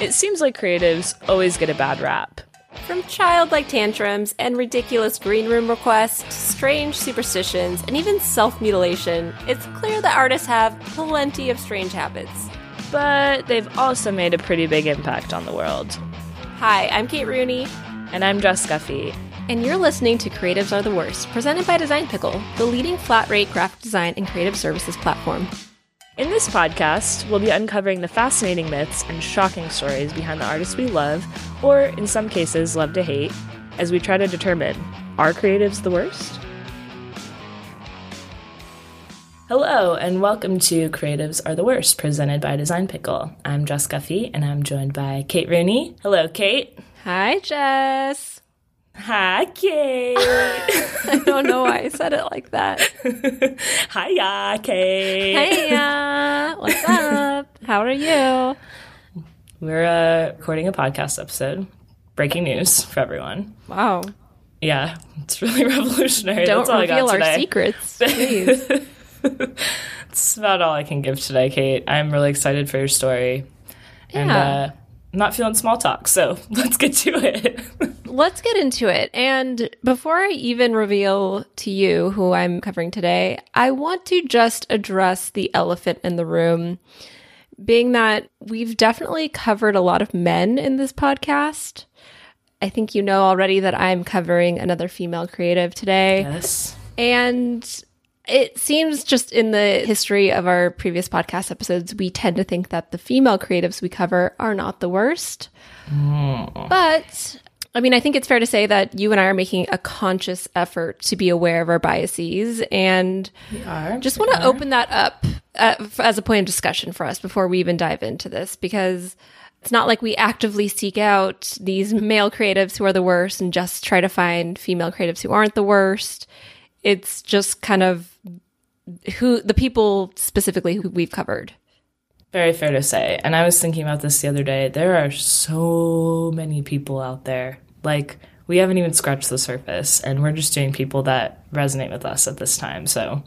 It seems like creatives always get a bad rap. From childlike tantrums and ridiculous green room requests strange superstitions and even self mutilation, it's clear that artists have plenty of strange habits. But they've also made a pretty big impact on the world. Hi, I'm Kate Rooney. And I'm Jess Guffey. And you're listening to Creatives Are the Worst, presented by Design Pickle, the leading flat rate graphic design and creative services platform. In this podcast, we'll be uncovering the fascinating myths and shocking stories behind the artists we love, or in some cases, love to hate, as we try to determine are creatives the worst? Hello, and welcome to Creatives Are the Worst, presented by Design Pickle. I'm Jess Guffey, and I'm joined by Kate Rooney. Hello, Kate. Hi, Jess. Hi, Kate. I don't know why I said it like that. Hiya, Kate. Hiya. What's up? How are you? We're uh, recording a podcast episode. Breaking news for everyone. Wow. Yeah, it's really revolutionary. Don't That's all reveal our secrets, please. That's about all I can give today, Kate. I'm really excited for your story. And Yeah. uh, I'm not feeling small talk, so let's get to it. Let's get into it. And before I even reveal to you who I'm covering today, I want to just address the elephant in the room, being that we've definitely covered a lot of men in this podcast. I think you know already that I'm covering another female creative today. yes. And it seems just in the history of our previous podcast episodes, we tend to think that the female creatives we cover are not the worst. But I mean, I think it's fair to say that you and I are making a conscious effort to be aware of our biases and We are. just want to open that up uh, as a point of discussion for us before we even dive into this because it's not like we actively seek out these male creatives who are the worst and just try to find female creatives who aren't the worst. It's just kind of who the people specifically who we've covered. Very fair to say. And I was thinking about this the other day. There are so many people out there. Like, we haven't even scratched the surface, and we're just doing people that resonate with us at this time. So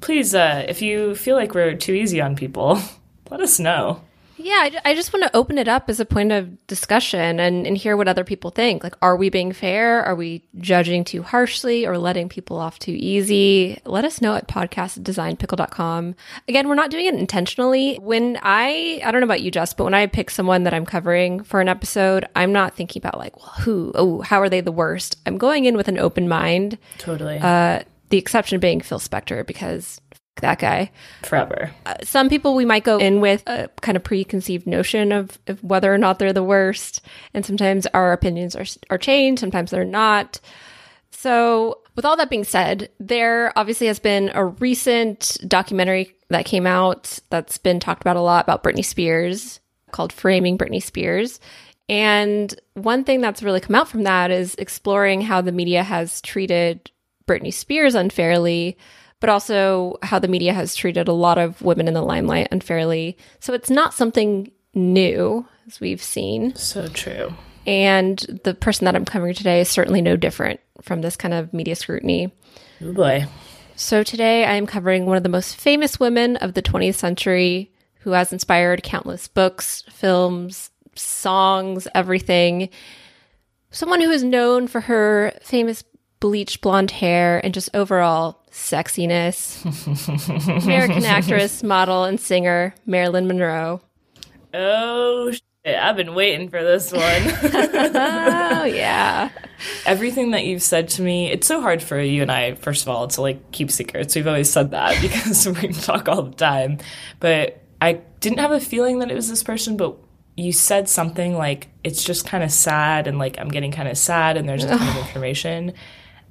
please, uh, if you feel like we're too easy on people, let us know. Yeah, I, I just want to open it up as a point of discussion and, and hear what other people think. Like, are we being fair? Are we judging too harshly or letting people off too easy? Let us know at podcastdesignpickle.com. Again, we're not doing it intentionally. When I, I don't know about you, Jess, but when I pick someone that I'm covering for an episode, I'm not thinking about like, well, who, oh, how are they the worst? I'm going in with an open mind. Totally. Uh, the exception being Phil Spector because that guy. Forever. Uh, some people we might go in with a kind of preconceived notion of, of whether or not they're the worst and sometimes our opinions are are changed sometimes they're not. So with all that being said there obviously has been a recent documentary that came out that's been talked about a lot about Britney Spears called Framing Britney Spears. And one thing that's really come out from that is exploring how the media has treated Britney Spears unfairly but also how the media has treated a lot of women in the limelight unfairly. So it's not something new, as we've seen. So true. And the person that I'm covering today is certainly no different from this kind of media scrutiny. Oh boy. So today I am covering one of the most famous women of the 20th century who has inspired countless books, films, songs, everything. Someone who is known for her famous bleached blonde hair and just overall sexiness. American actress, model, and singer Marilyn Monroe. Oh, shit. I've been waiting for this one. Oh, yeah. Everything that you've said to me, it's so hard for you and I, first of all, to like keep secrets. We've always said that because we talk all the time. But I didn't have a feeling that it was this person, but you said something like, it's just kind of sad and like I'm getting kind of sad and there's a ton of information.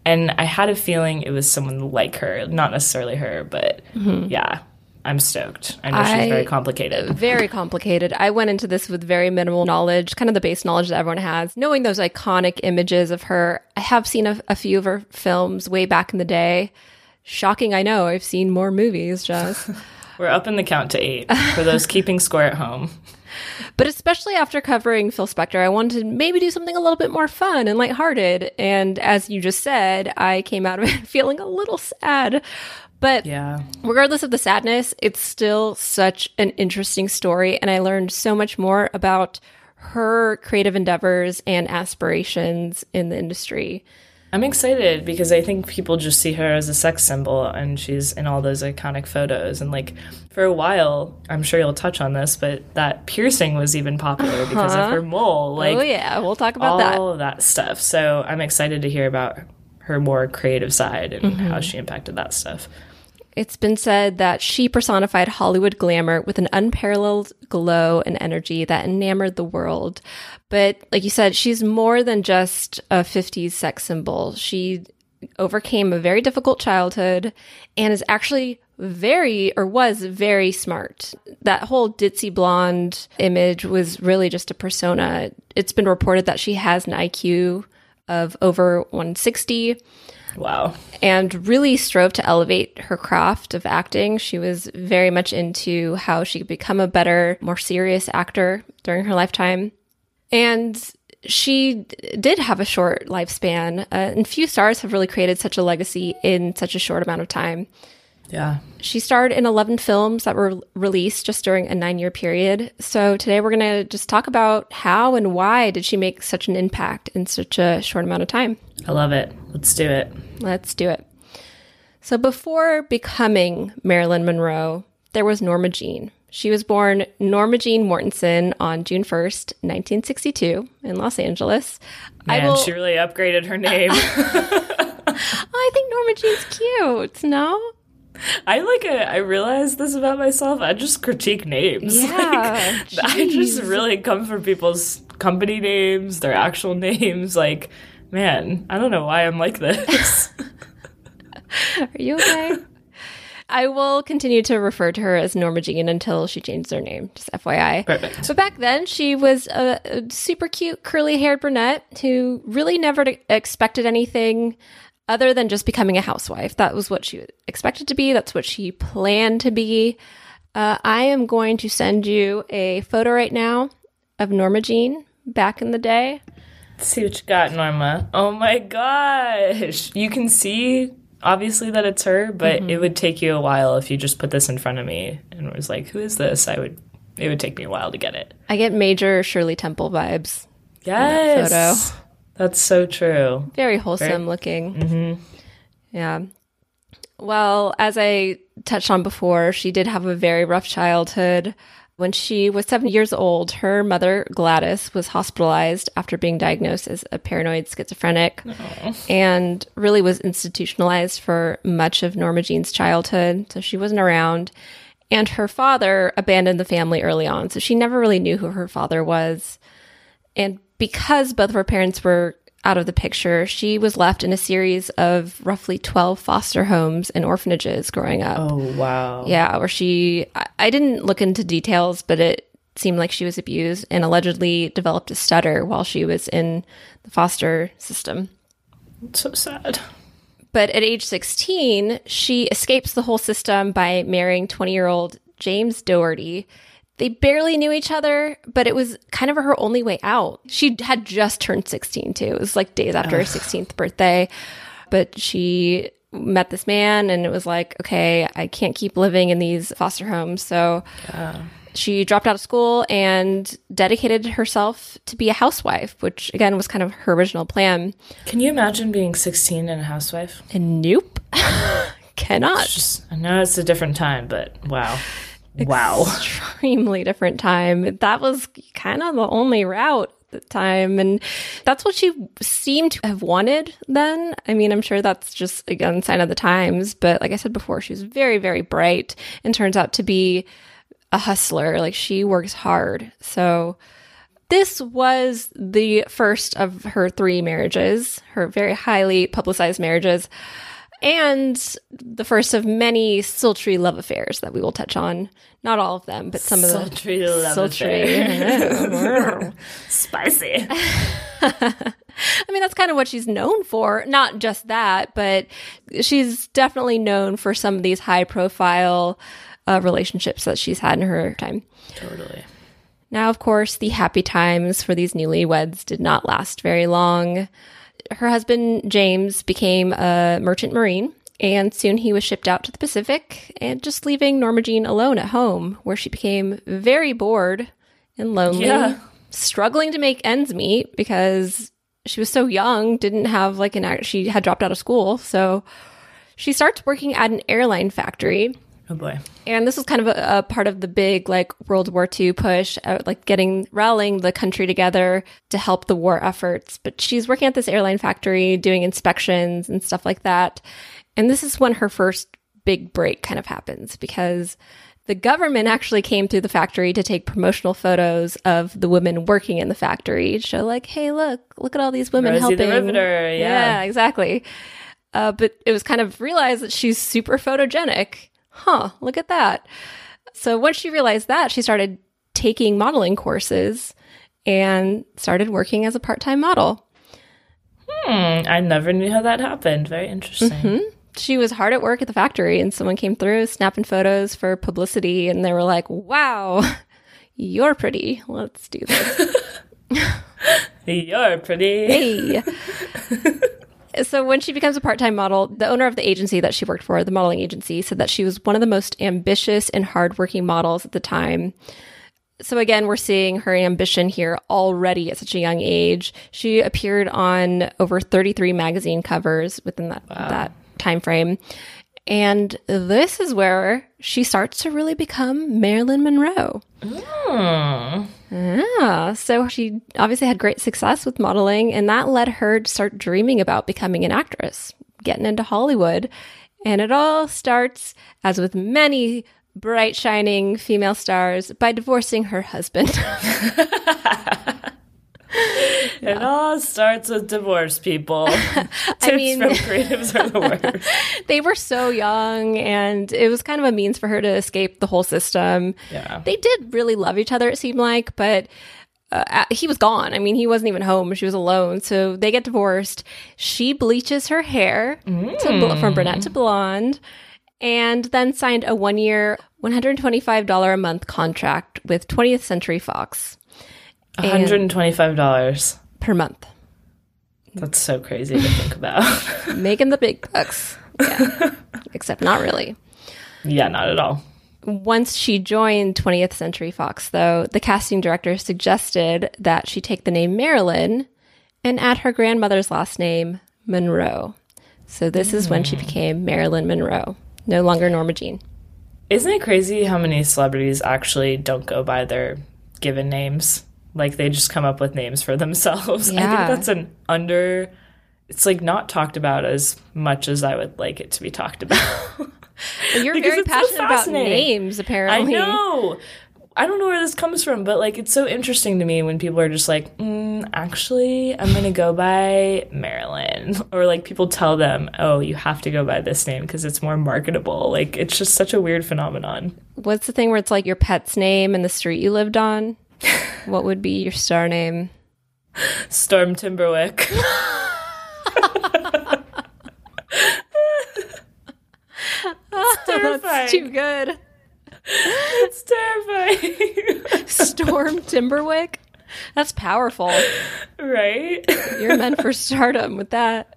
And I had a feeling it was someone like her, not necessarily her, but mm-hmm. yeah, I'm stoked. I know I- she's very complicated. Very complicated. I went into this with very minimal knowledge, kind of the base knowledge that everyone has, knowing those iconic images of her. I have seen a, a few of her films way back in the day. Shocking, I know. I've seen more movies, just. We're up in the count to eight for those keeping score at home. But especially after covering Phil Spector, I wanted to maybe do something a little bit more fun and lighthearted. And as you just said, I came out of it feeling a little sad. But Yeah. regardless of the sadness, it's still such an interesting story. And I learned so much more about her creative endeavors and aspirations in the industry. I'm excited because I think people just see her as a sex symbol and she's in all those iconic photos. And like for a while, I'm sure you'll touch on this, but that piercing was even popular because of uh-huh. her mole. Oh, like oh yeah, we'll talk about all that. of that stuff. So I'm excited to hear about her more creative side and mm-hmm. how she impacted that stuff. It's been said that she personified Hollywood glamour with an unparalleled glow and energy that enamored the world. But like you said, she's more than just a 50s sex symbol. She overcame a very difficult childhood and is actually very or was very smart. That whole ditzy blonde image was really just a persona. It's been reported that she has an IQ of over 160 Wow. and really strove to elevate her craft of acting. She was very much into how she could become a better, more serious actor during her lifetime. And she did have a short lifespan, uh, and few stars have really created such a legacy in such a short amount of time. Yeah. She starred in 11 films that were released just during a nine year period. So today we're going to just talk about how and why did she make such an impact in such a short amount of time. I love it. Let's do it. Let's do it. So before becoming Marilyn Monroe, there was Norma Jean. She was born Norma Jean Mortensen on June 1st, 1962 in Los Angeles. Man, I will she really upgraded her name. I think Norma Jean's cute, no? I like it. I realize this about myself. I just critique names. Yeah, Like, I just really come for people's company names, their actual names. Like, man, I don't know why I'm like this. Are you okay? I will continue to refer to her as Norma Jean until she changes her name, just FYI. Perfect. But back then, she was a, a super cute, curly haired brunette who really never expected anything other than just becoming a housewife. That was what she expected to be, that's what she planned to be. Uh, I am going to send you a photo right now of Norma Jean back in the day. Let's see what you got, Norma. Oh my gosh. You can see, obviously, that it's her, but Mm-hmm. it would take you a while if you just put this in front of me and was like, who is this? I would, it would take me a while to get it. I get major Shirley Temple vibes. Yes. photo. That's so true. very wholesome looking. Mm-hmm. Yeah. Well, as I touched on before, she did have a very rough childhood. When she was seven years old, her mother, Gladys, was hospitalized after being diagnosed as a paranoid schizophrenic and really was institutionalized for much of Norma Jean's childhood. So she wasn't around. And her father abandoned the family early on. So she never really knew who her father was. And because both of her parents were out of the picture, she was left in a series of roughly 12 foster homes and orphanages growing up. Oh, wow. Yeah, where she, I, I didn't look into details, but it seemed like she was abused and allegedly developed a stutter while she was in the foster system. It's so sad. But at age 16, she escapes the whole system by marrying 20 year old James Dougherty. They barely knew each other, but it was kind of her only way out. She had just turned 16 too. It was like days after her 16th birthday. But she met this man and it was like, okay, I can't keep living in these foster homes. So she dropped out of school and dedicated herself to be a housewife, which again was kind of her original plan. Can you imagine being 16 and a housewife? And nope, cannot. Just, I know it's a different time, but wow. Wow. extremely different time. That was kind of the only route at the time. And that's what she seemed to have wanted then. I mean, I'm sure that's just, again, sign of the times. But like I said before, she was very, very bright and turns out to be a hustler. Like she works hard. So this was the first of her three marriages, her very highly publicized marriages, and the first of many sultry love affairs that we will touch on. Not all of them, but some of the Sultry sultry. Spicy. I mean, that's kind of what she's known for. Not just that, but she's definitely known for some of these high profile uh, relationships that she's had in her time. Totally. Now, of course, the happy times for these newlyweds did not last very long. Her husband, James, became a merchant marine, and soon he was shipped out to the Pacific, and just leaving Norma Jean alone at home, where she became very bored and lonely. Yeah. struggling to make ends meet because she was so young, didn't have like an act, she had dropped out of school. So she starts working at an airline factory. Oh boy. And this was kind of a, a part of the big like World War II push, uh, like getting rallying the country together to help the war efforts. But she's working at this airline factory, doing inspections and stuff like that. And this is when her first big break kind of happens because the government actually came through the factory to take promotional photos of the women working in the factory to show like hey look look at all these women Rosie helping the Riveter, yeah. exactly uh, but it was kind of realized that she's super photogenic huh look at that so once she realized that she started taking modeling courses and started working as a part-time model Hmm, I never knew how that happened. Very interesting. Mm-hmm. she was hard at work at the factory and someone came through snapping photos for publicity and they were like wow you're pretty let's do this You're pretty. hey so when she becomes a part-time model the owner of the agency that she worked for the modeling agency said that she was one of the most ambitious and hardworking models at the time so again we're seeing her ambition here already at such a young age she appeared on over 33 magazine covers within that that time frame and this is where she starts to really become Marilyn Monroe. Hmm. Yeah, so she obviously had great success with modeling, and that led her to start dreaming about becoming an actress, getting into Hollywood. And it all starts, as with many bright, shining female stars, by divorcing her husband. It all starts with divorce, people. Tips mean- from creatives are the worst. they were so young, and it was kind of a means for her to escape the whole system. Yeah. They did really love each other, it seemed like, but uh, he was gone. I mean, he wasn't even home. She was alone. So they get divorced. She bleaches her hair to from brunette to blonde and then signed a one year, $125 a month contract with 20th Century Fox $125. per month. That's so crazy to think about. Making the big bucks. Yeah. Except not really. yeah, not at all. Once she joined 20th Century Fox, though, the casting director suggested that she take the name Marilyn and add her grandmother's last name, Monroe. So this is when she mm. became Marilyn Monroe, no longer Norma Jean. Isn't it crazy how many celebrities actually don't go by their given names? Like they just come up with names for themselves. I think that's an under. It's like not talked about as much as I would like it to be talked about. You're very it's so passionate about names, I apparently. know. I don't know where this comes from, but like it's so interesting to me when people are just like, mm, actually, I'm gonna go by Marilyn, or like people tell them, oh, you have to go by this name because it's more marketable. Like it's just such a weird phenomenon. What's the thing where it's like your pet's name and the street you lived on? What would be your star name? Storm Timberwick. That's too good. it's terrifying, Storm Timberwick? That's powerful. right? You're meant for stardom with that.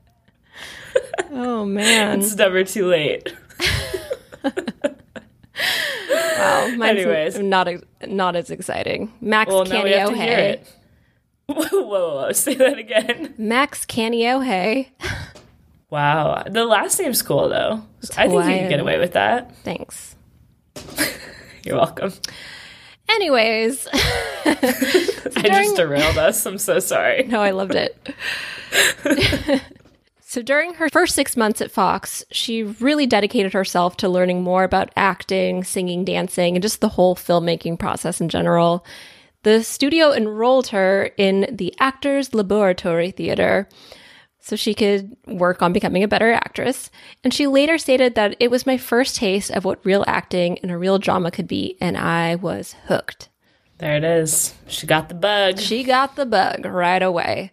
Oh man. It's never too late. Wow. Mine's Anyways. not not as exciting. Max Well, now we have to hear Caniohe. Whoa, whoa, whoa! Say that again. Max Caniohe. Wow, the last name's cool though. I think you can get away with that. Thanks. You're welcome. Anyways, I just derailed us. I'm so sorry. no, I loved it. So during her first six months at Fox, she really dedicated herself to learning more about acting, singing, dancing, and just the whole filmmaking process in general. The studio enrolled her in the Actors Laboratory Theater so she could work on becoming a better actress. And she later stated that it was my first taste of what real acting and a real drama could be, and I was hooked. There it is. She got the bug. She got the bug right away.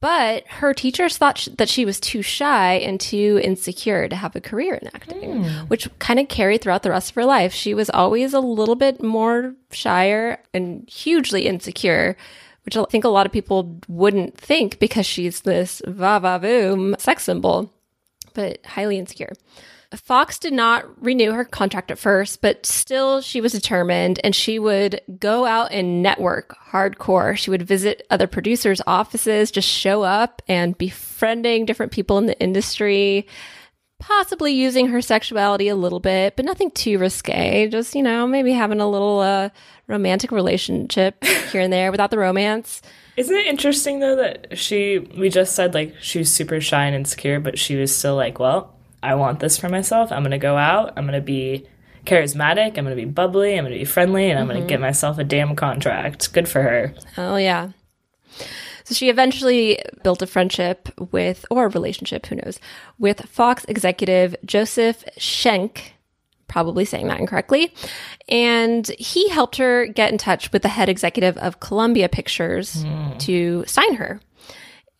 But her teachers thought sh- that she was too shy and too insecure to have a career in acting, hmm. which kind of carried throughout the rest of her life. She was always a little bit more shyer and hugely insecure, which I think a lot of people wouldn't think because she's this va va voom sex symbol, but highly insecure. Fox did not renew her contract at first, but still she was determined and she would go out and network hardcore. She would visit other producers' offices, just show up and befriending different people in the industry, possibly using her sexuality a little bit, but nothing too risque. Just, you know, maybe having a little uh, romantic relationship here and there without the romance. Isn't it interesting though that she we just said like she was super shy and insecure, but she was still like, well, I want this for myself. I'm gonna go out. I'm gonna be charismatic. I'm gonna be bubbly. I'm gonna be friendly, and I'm gonna get mm-hmm. myself a damn contract. Good for her. Oh, yeah. So she eventually built a friendship with, or a relationship, who knows, with Fox executive Joseph Schenck, probably saying that incorrectly. And he helped her get in touch with the head executive of Columbia Pictures hmm. to sign her.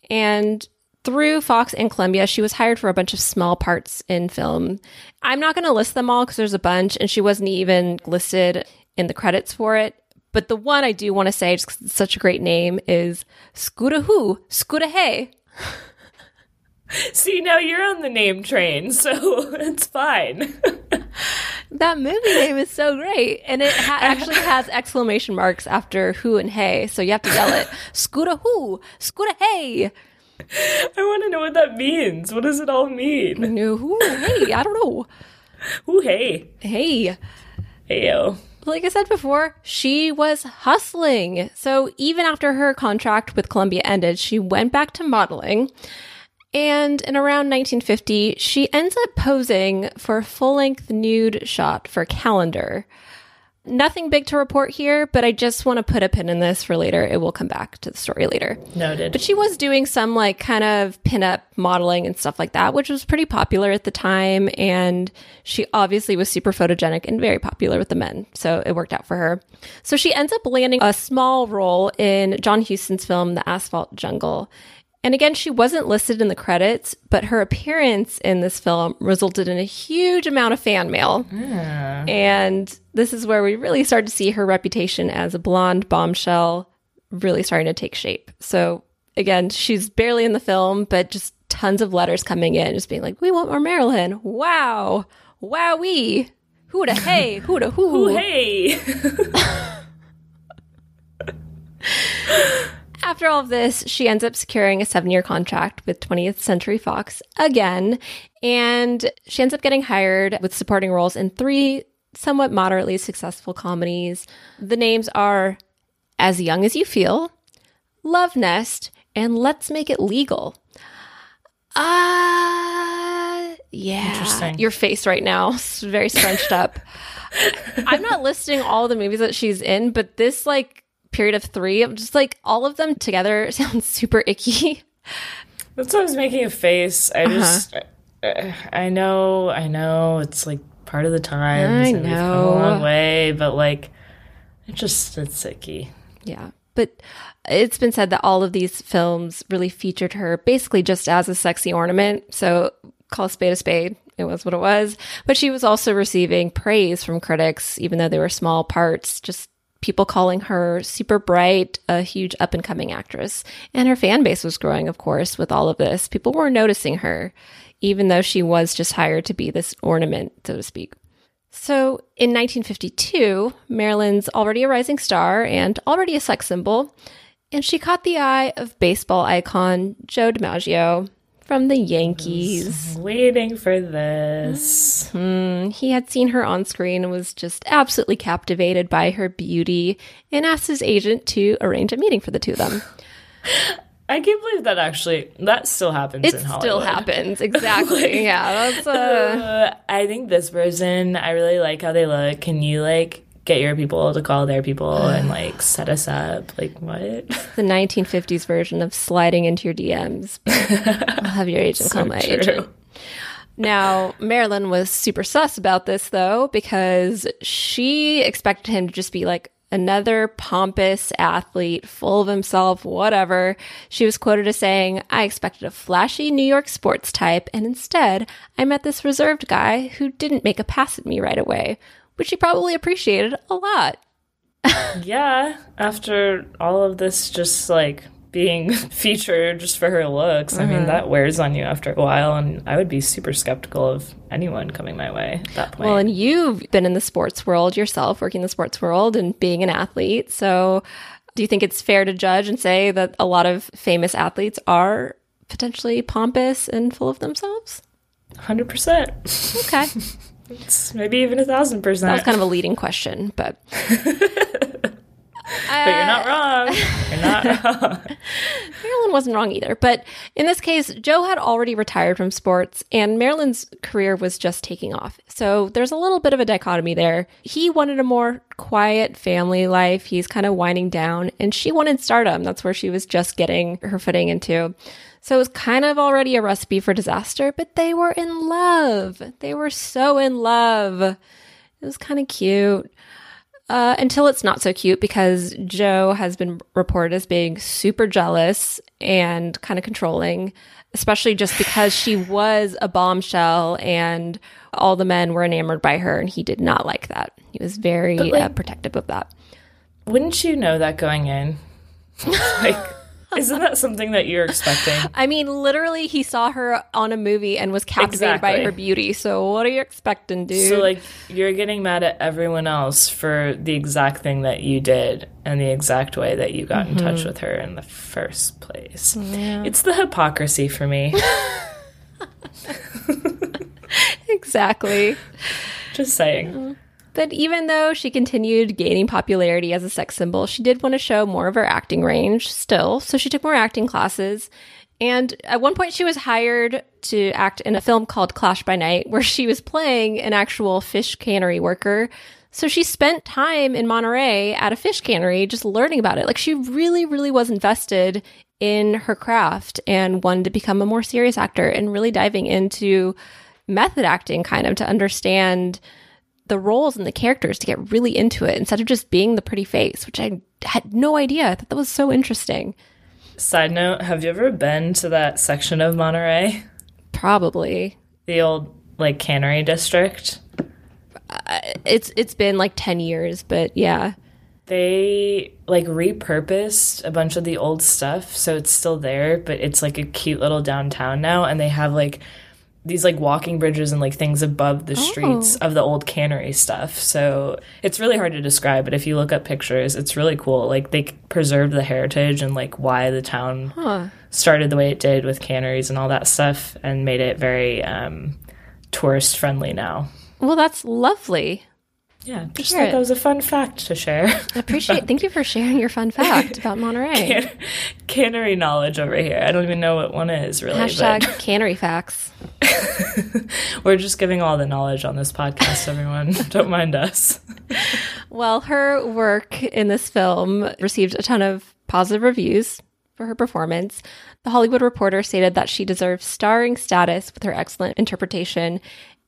And through Fox and Columbia, she was hired for a bunch of small parts in film. I'm not going to list them all because there's a bunch, and she wasn't even listed in the credits for it. But the one I do want to say, just 'cause it's such a great name, is Scudda Hoo, Scudda Hay. See, now you're on the name train, so it's fine. That movie name is so great, and it ha- actually has exclamation marks after Who and Hey, so you have to yell it, Scudda Hoo, Scudda Hay. I want to know what that means. What does it all mean? No, who? Hey, I don't know. Ooh, hey, Hey. hey, yo. like I said before, she was hustling. So even after her contract with Columbia ended, she went back to modeling. And in around 1950, she ends up posing for a full length nude shot for Calendar. Nothing big to report here, but I just want to put a pin in this for later. It will come back to the story later. Noted. But she was doing some like kind of pinup modeling and stuff like that, which was pretty popular at the time. And she obviously was super photogenic and very popular with the men. So it worked out for her. So she ends up landing a small role in John Huston's film, The Asphalt Jungle. And again, she wasn't listed in the credits, but her appearance in this film resulted in a huge amount of fan mail. And this is where we really start to see her reputation as a blonde bombshell really starting to take shape. So again, she's barely in the film, but just tons of letters coming in, just being like, "We want more Marilyn." Wow, wowee, da hey, da who. Ooh, hey. After all of this, she ends up securing a seven year contract with 20th Century Fox again, and she ends up getting hired with supporting roles in three somewhat moderately successful comedies. The names are As Young as You Feel, Love Nest, and Let's Make It Legal. Uh, yeah. Interesting. Your face right now is very scrunched up. I'm not listing all the movies that she's in, but this like period of three, I'm just like all of them together sounds super icky. That's why I was making a face. I just, uh, I know, I know, it's like part of the times. I and We've come a long way, but like, it just, it's icky. Yeah. But it's been said that all of these films really featured her basically just as a sexy ornament. So call a spade a spade. It was what it was. But she was also receiving praise from critics, even though they were small parts, just people calling her super bright, a huge up and coming actress. And her fan base was growing, of course, with all of this. People were noticing her, even though she was just hired to be this ornament, so to speak. So in 1952, Marilyn's already a rising star and already a sex symbol, and she caught the eye of baseball icon Joe DiMaggio from the Yankees. Waiting for this. He had seen her on screen and was just absolutely captivated by her beauty and asked his agent to arrange a meeting for the two of them. I can't believe that actually, that still happens It in Hollywood. still happens. Exactly. yeah. That's uh, Uh, I think this person, I really like how they look. Can you like get your people to call their people and like set us up? Like what? the 1950s version of sliding into your DMs. I'll have your agent call my true. agent. Now, Marilyn was super sus about this though, because she expected him to just be like another pompous athlete, full of himself, whatever. She was quoted as saying, I expected a flashy New York sports type, and instead, I met this reserved guy who didn't make a pass at me right away, which she probably appreciated a lot. Yeah. After all of this, just like being featured just for her looks. I Uh-huh. mean, that wears on you after a while, and I would be super skeptical of anyone coming my way at that point. Well, and you've been in the sports world yourself, working in the sports world and being an athlete. So, do you think it's fair to judge and say that a lot of famous athletes are potentially pompous and full of themselves? 100%. Okay. It's maybe even a thousand percent. That was kind of a leading question, but but you're not uh, wrong. You're not wrong. Marilyn wasn't wrong either. But in this case, Joe had already retired from sports and Marilyn's career was just taking off. So there's a little bit of a dichotomy there. He wanted a more quiet family life. He's kind of winding down and she wanted stardom. That's where she was just getting her footing into. So it was kind of already a recipe for disaster, but they were in love. They were so in love. It was kind of cute. Uh, until it's not so cute because Joe has been reported as being super jealous and kind of controlling, especially just because she was a bombshell and all the men were enamored by her, and he did not like that. He was very like- uh, protective of that. Wouldn't you know that going in? like, isn't that something that you're expecting? I mean, literally, he saw her on a movie and was captivated by her beauty. So, what are you expecting, dude? So, like, you're getting mad at everyone else for the exact thing that you did and the exact way that you got in Mm-hmm. touch with her in the first place. It's the hypocrisy for me. exactly. Just saying. But even though she continued gaining popularity as a sex symbol, she did want to show more of her acting range still. So she took more acting classes. And at one point, she was hired to act in a film called Clash by Night, where she was playing an actual fish cannery worker. So she spent time in Monterey at a fish cannery just learning about it. Like she really, really was invested in her craft and wanted to become a more serious actor and really diving into method acting kind of to understand the roles and the characters to get really into it instead of just being the pretty face, which I had no idea. I thought that was so interesting. Side note Have you ever been to that section of Monterey? Probably. The old, like, cannery district? Uh, it's it's been like 10 years, but yeah. They like repurposed a bunch of the old stuff, so it's still there, but it's like a cute little downtown now, and they have like these like walking bridges and like things above the streets of the old cannery stuff. So it's really hard to describe, but if you look up pictures, it's really cool. Like they preserved the heritage and like why the town started the way it did with canneries and all that stuff, and made it very um, tourist friendly now. Well, that's lovely. Yeah, just thought that was a fun fact to share. I appreciate Thank you for sharing your fun fact about Monterey. Can- cannery knowledge over here. I don't even know what one is really, Hashtag cannery facts. we're just giving all the knowledge on this podcast. Everyone, don't mind us. Well, her work in this film received a ton of positive reviews for her performance. The Hollywood Reporter stated that she deserves starring status with her excellent interpretation.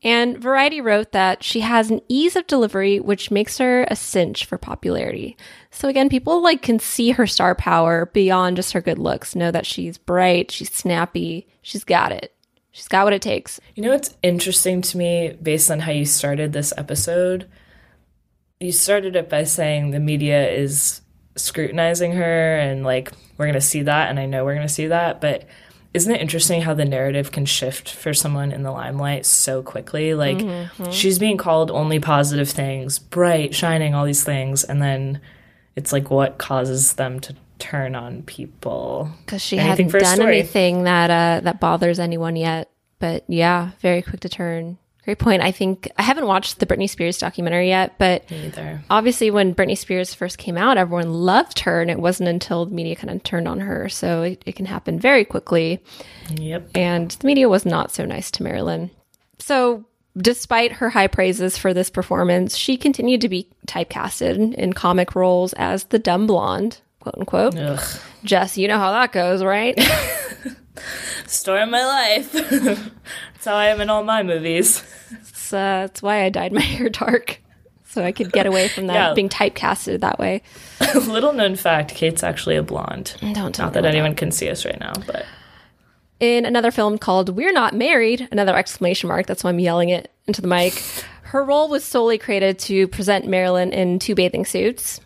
And Variety wrote that she has an ease of delivery which makes her a cinch for popularity. So again, people like can see her star power beyond just her good looks, know that she's bright, she's snappy, she's got it. She's got what it takes. You know what's interesting to me, based on how you started this episode? You started it by saying the media is scrutinizing her, and like we're gonna see that, and I know we're gonna see that, but. Isn't it interesting how the narrative can shift for someone in the limelight so quickly? Like, she's being called only positive things, bright, shining, all these things, and then it's like what causes them to turn on people? because she hasn't done anything that uh, that bothers anyone yet. But yeah, very quick to turn. Great point. I think I haven't watched the Britney Spears documentary yet, but obviously when Britney Spears first came out, everyone loved her, and it wasn't until the media kind of turned on her. So it, it can happen very quickly. Yep. And the media was not so nice to Marilyn. So despite her high praises for this performance, she continued to be typecasted in comic roles as the dumb blonde, quote unquote. Ugh. Jess, you know how that goes, right? Story of my life. That's how I am in all my movies. That's, uh, that's why I dyed my hair dark. So I could get away from that Yeah. being typecasted that way. Little known fact Kate's actually a blonde. Don't tell Not that anyone can see us right now, but In another film called We're Not Married, another exclamation mark, that's why I'm yelling it into the mic. Her role was solely created to present Marilyn in two bathing suits.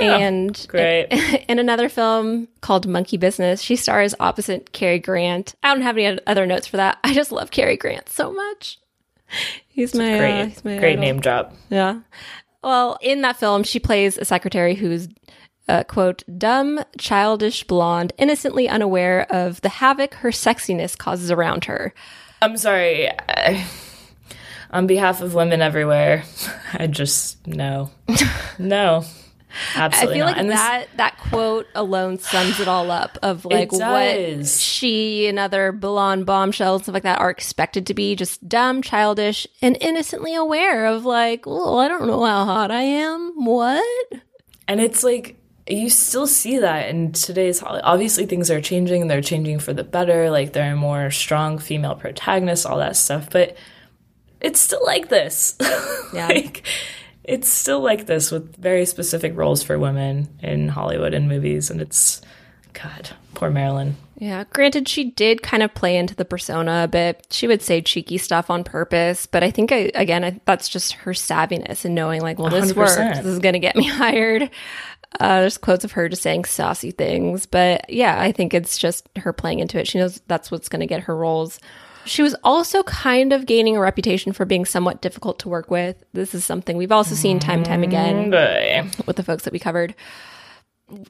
And great. in another film called Monkey Business, she stars opposite Cary Grant. I don't have any other notes for that. I just love Cary Grant so much. He's my Great, uh, he's my great idol. name drop. Yeah. Well, in that film, she plays a secretary who's, uh, quote, dumb, childish blonde, innocently unaware of the havoc her sexiness causes around her. I'm sorry. I, on behalf of women everywhere, I just no, no, I feel not. like And this- that that quote alone sums it all up of like what she and other blonde bombshells and stuff like that are expected to be just dumb, childish, and innocently aware of like, well, I don't know how hot I am. What? And it's like you still see that in today's Holly. Obviously, things are changing and they're changing for the better. Like there are more strong female protagonists, all that stuff. But it's still like this. Yeah. like it's still like this with very specific roles for women in Hollywood and movies. And it's God, poor Marilyn. Yeah, granted, she did kind of play into the persona a bit. She would say cheeky stuff on purpose, but I think, I, again, I, that's just her savviness and knowing, like, well, this 100%. works. This is going to get me hired. Uh, there's quotes of her just saying saucy things, but yeah, I think it's just her playing into it. She knows that's what's going to get her roles. She was also kind of gaining a reputation for being somewhat difficult to work with. This is something we've also seen time and time again mm, Boy. with the folks that we covered.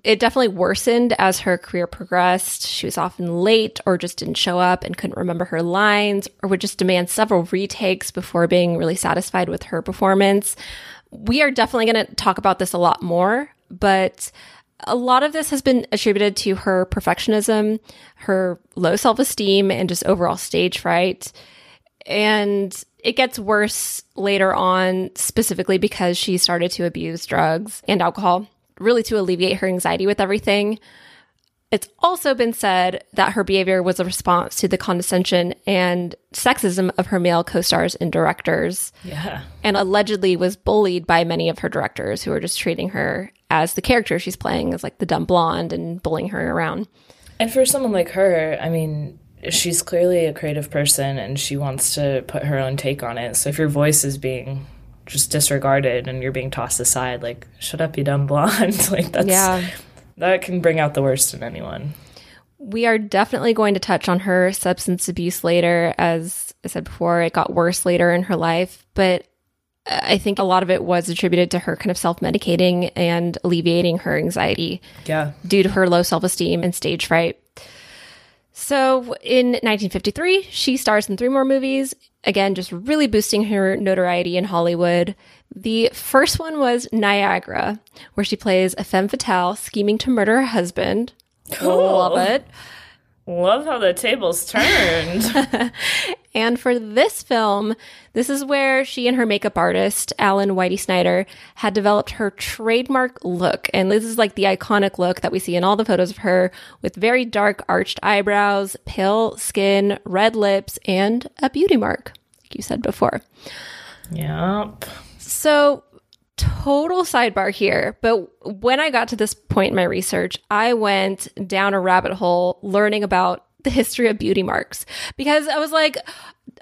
It definitely worsened as her career progressed. She was often late or just didn't show up and couldn't remember her lines or would just demand several retakes before being really satisfied with her performance. We are definitely going to talk about this a lot more, but a lot of this has been attributed to her perfectionism, her low self esteem, and just overall stage fright. And it gets worse later on, specifically because she started to abuse drugs and alcohol, really to alleviate her anxiety with everything. It's also been said that her behavior was a response to the condescension and sexism of her male co stars and directors, Yeah. and allegedly was bullied by many of her directors who were just treating her as the character she's playing, as like the dumb blonde and bullying her around. And for someone like her, I mean, she's clearly a creative person and she wants to put her own take on it. So if your voice is being just disregarded and you're being tossed aside, like, shut up, you dumb blonde. like, that's, Yeah. that can bring out the worst in anyone. We are definitely going to touch on her substance abuse later. As I said before, it got worse later in her life, but I think a lot of it was attributed to her kind of self medicating and alleviating her anxiety Yeah. due to her low self esteem and stage fright. So in 1953, she stars in three more movies, again, just really boosting her notoriety in Hollywood. The first one was Niagara, where she plays a femme fatale scheming to murder her husband. Cool. Love it. Love how the tables turned. And for this film, this is where she and her makeup artist, Alan Whitey Snyder, had developed her trademark look. And this is like the iconic look that we see in all the photos of her with very dark arched eyebrows, pale skin, red lips, and a beauty mark, like you said before. yep. So, total sidebar here, but when I got to this point in my research, I went down a rabbit hole learning about the history of beauty marks because I was like,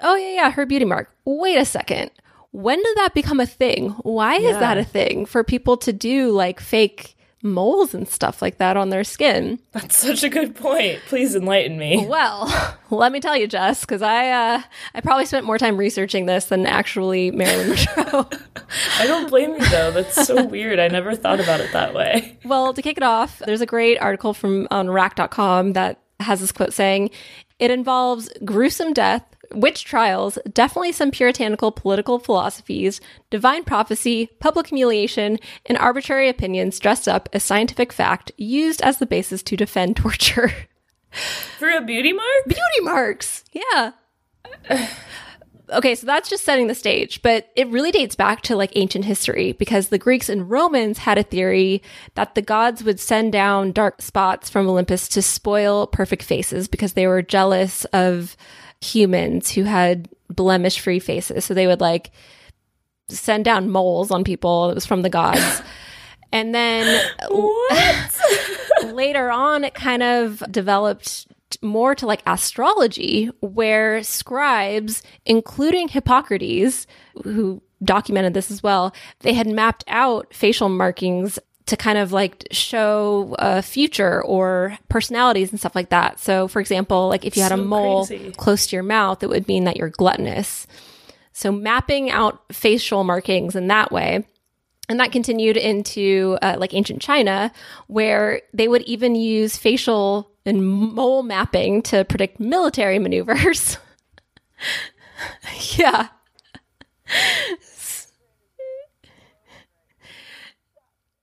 oh, yeah, yeah, her beauty mark. Wait a second. When did that become a thing? Why is that a thing for people to do like fake moles and stuff like that on their skin? That's such a good point. Please enlighten me. Well, let me tell you, Jess, because I uh, I probably spent more time researching this than actually Marilyn Monroe. I don't blame you, though. That's so weird. I never thought about it that way. Well, to kick it off, there's a great article from on rack.com that has this quote saying, It involves gruesome death, witch trials, definitely some puritanical political philosophies, divine prophecy, public humiliation, and arbitrary opinions dressed up as scientific fact used as the basis to defend torture. For a beauty mark? Beauty marks. Yeah. Okay, so that's just setting the stage, but it really dates back to like ancient history because the Greeks and Romans had a theory that the gods would send down dark spots from Olympus to spoil perfect faces because they were jealous of humans who had blemish free faces. So they would like send down moles on people. It was from the gods. And then later on it kind of developed more to like astrology where scribes including hippocrates who documented this as well they had mapped out facial markings to kind of like show a future or personalities and stuff like that. So, for example, like if you had a mole crazy. close to your mouth, it would mean that you're gluttonous. So, mapping out facial markings in that way. And that continued into uh, like ancient China, where they would even use facial and mole mapping to predict military maneuvers. yeah.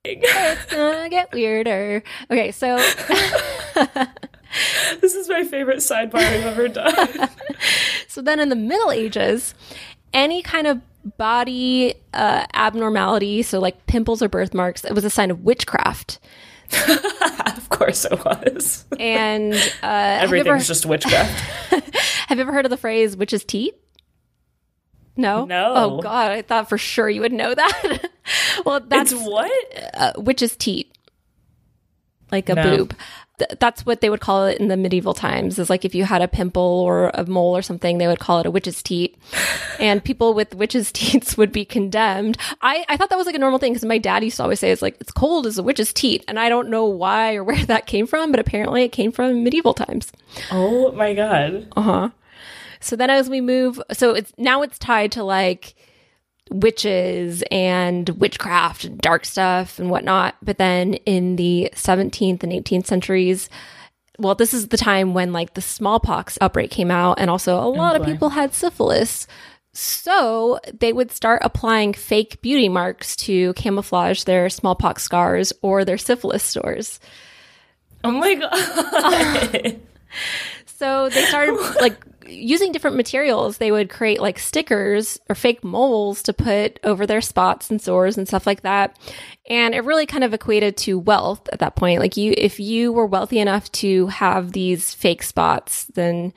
It's gonna get weirder. Okay, so This is my favorite sidebar I've ever done. so then in the Middle Ages, any kind of body uh, abnormality, so like pimples or birthmarks, it was a sign of witchcraft. of course it was. And uh, you ever, Everything's just witchcraft. have you ever heard of the phrase "witch's teat"? No. No. Oh God, I thought for sure you would know that. well, that's it's what? uh, witch's teat, like a No. boob. Th- that's what they would call it in the medieval times. Is like if you had a pimple or a mole or something, they would call it a witch's teat, and people with witch's teats would be condemned. I I thought that was like a normal thing because my dad used to always say it's like it's cold as a witch's teat, and I don't know why or where that came from, but apparently it came from medieval times. Oh my god. Uh huh. So then as we move, so it's now it's tied to like witches and witchcraft and dark stuff and whatnot. But then in the 17th and 18th centuries, well, this is the time when like the smallpox outbreak came out, and also a lot of people had syphilis. So they would start applying fake beauty marks to camouflage their smallpox scars or their syphilis sores. Oh my god. So they started like using different materials. They would create like stickers or fake moles to put over their spots and sores and stuff like that. And it really kind of equated to wealth at that point. Like you, if you were wealthy enough to have these fake spots, then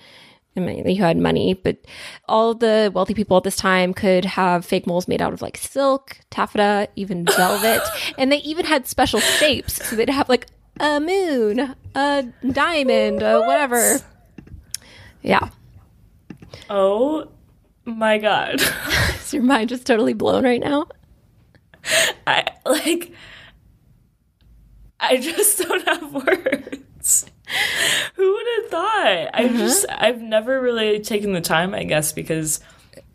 I mean, you had money, but all the wealthy people at this time could have fake moles made out of like silk, taffeta, even velvet. and they even had special shapes. So they'd have like a moon, a diamond, a whatever. Yeah. Oh my god. Is your mind just totally blown right now? I like I just don't have words. Who would have thought? I Uh-huh. just I've never really taken the time, I guess, because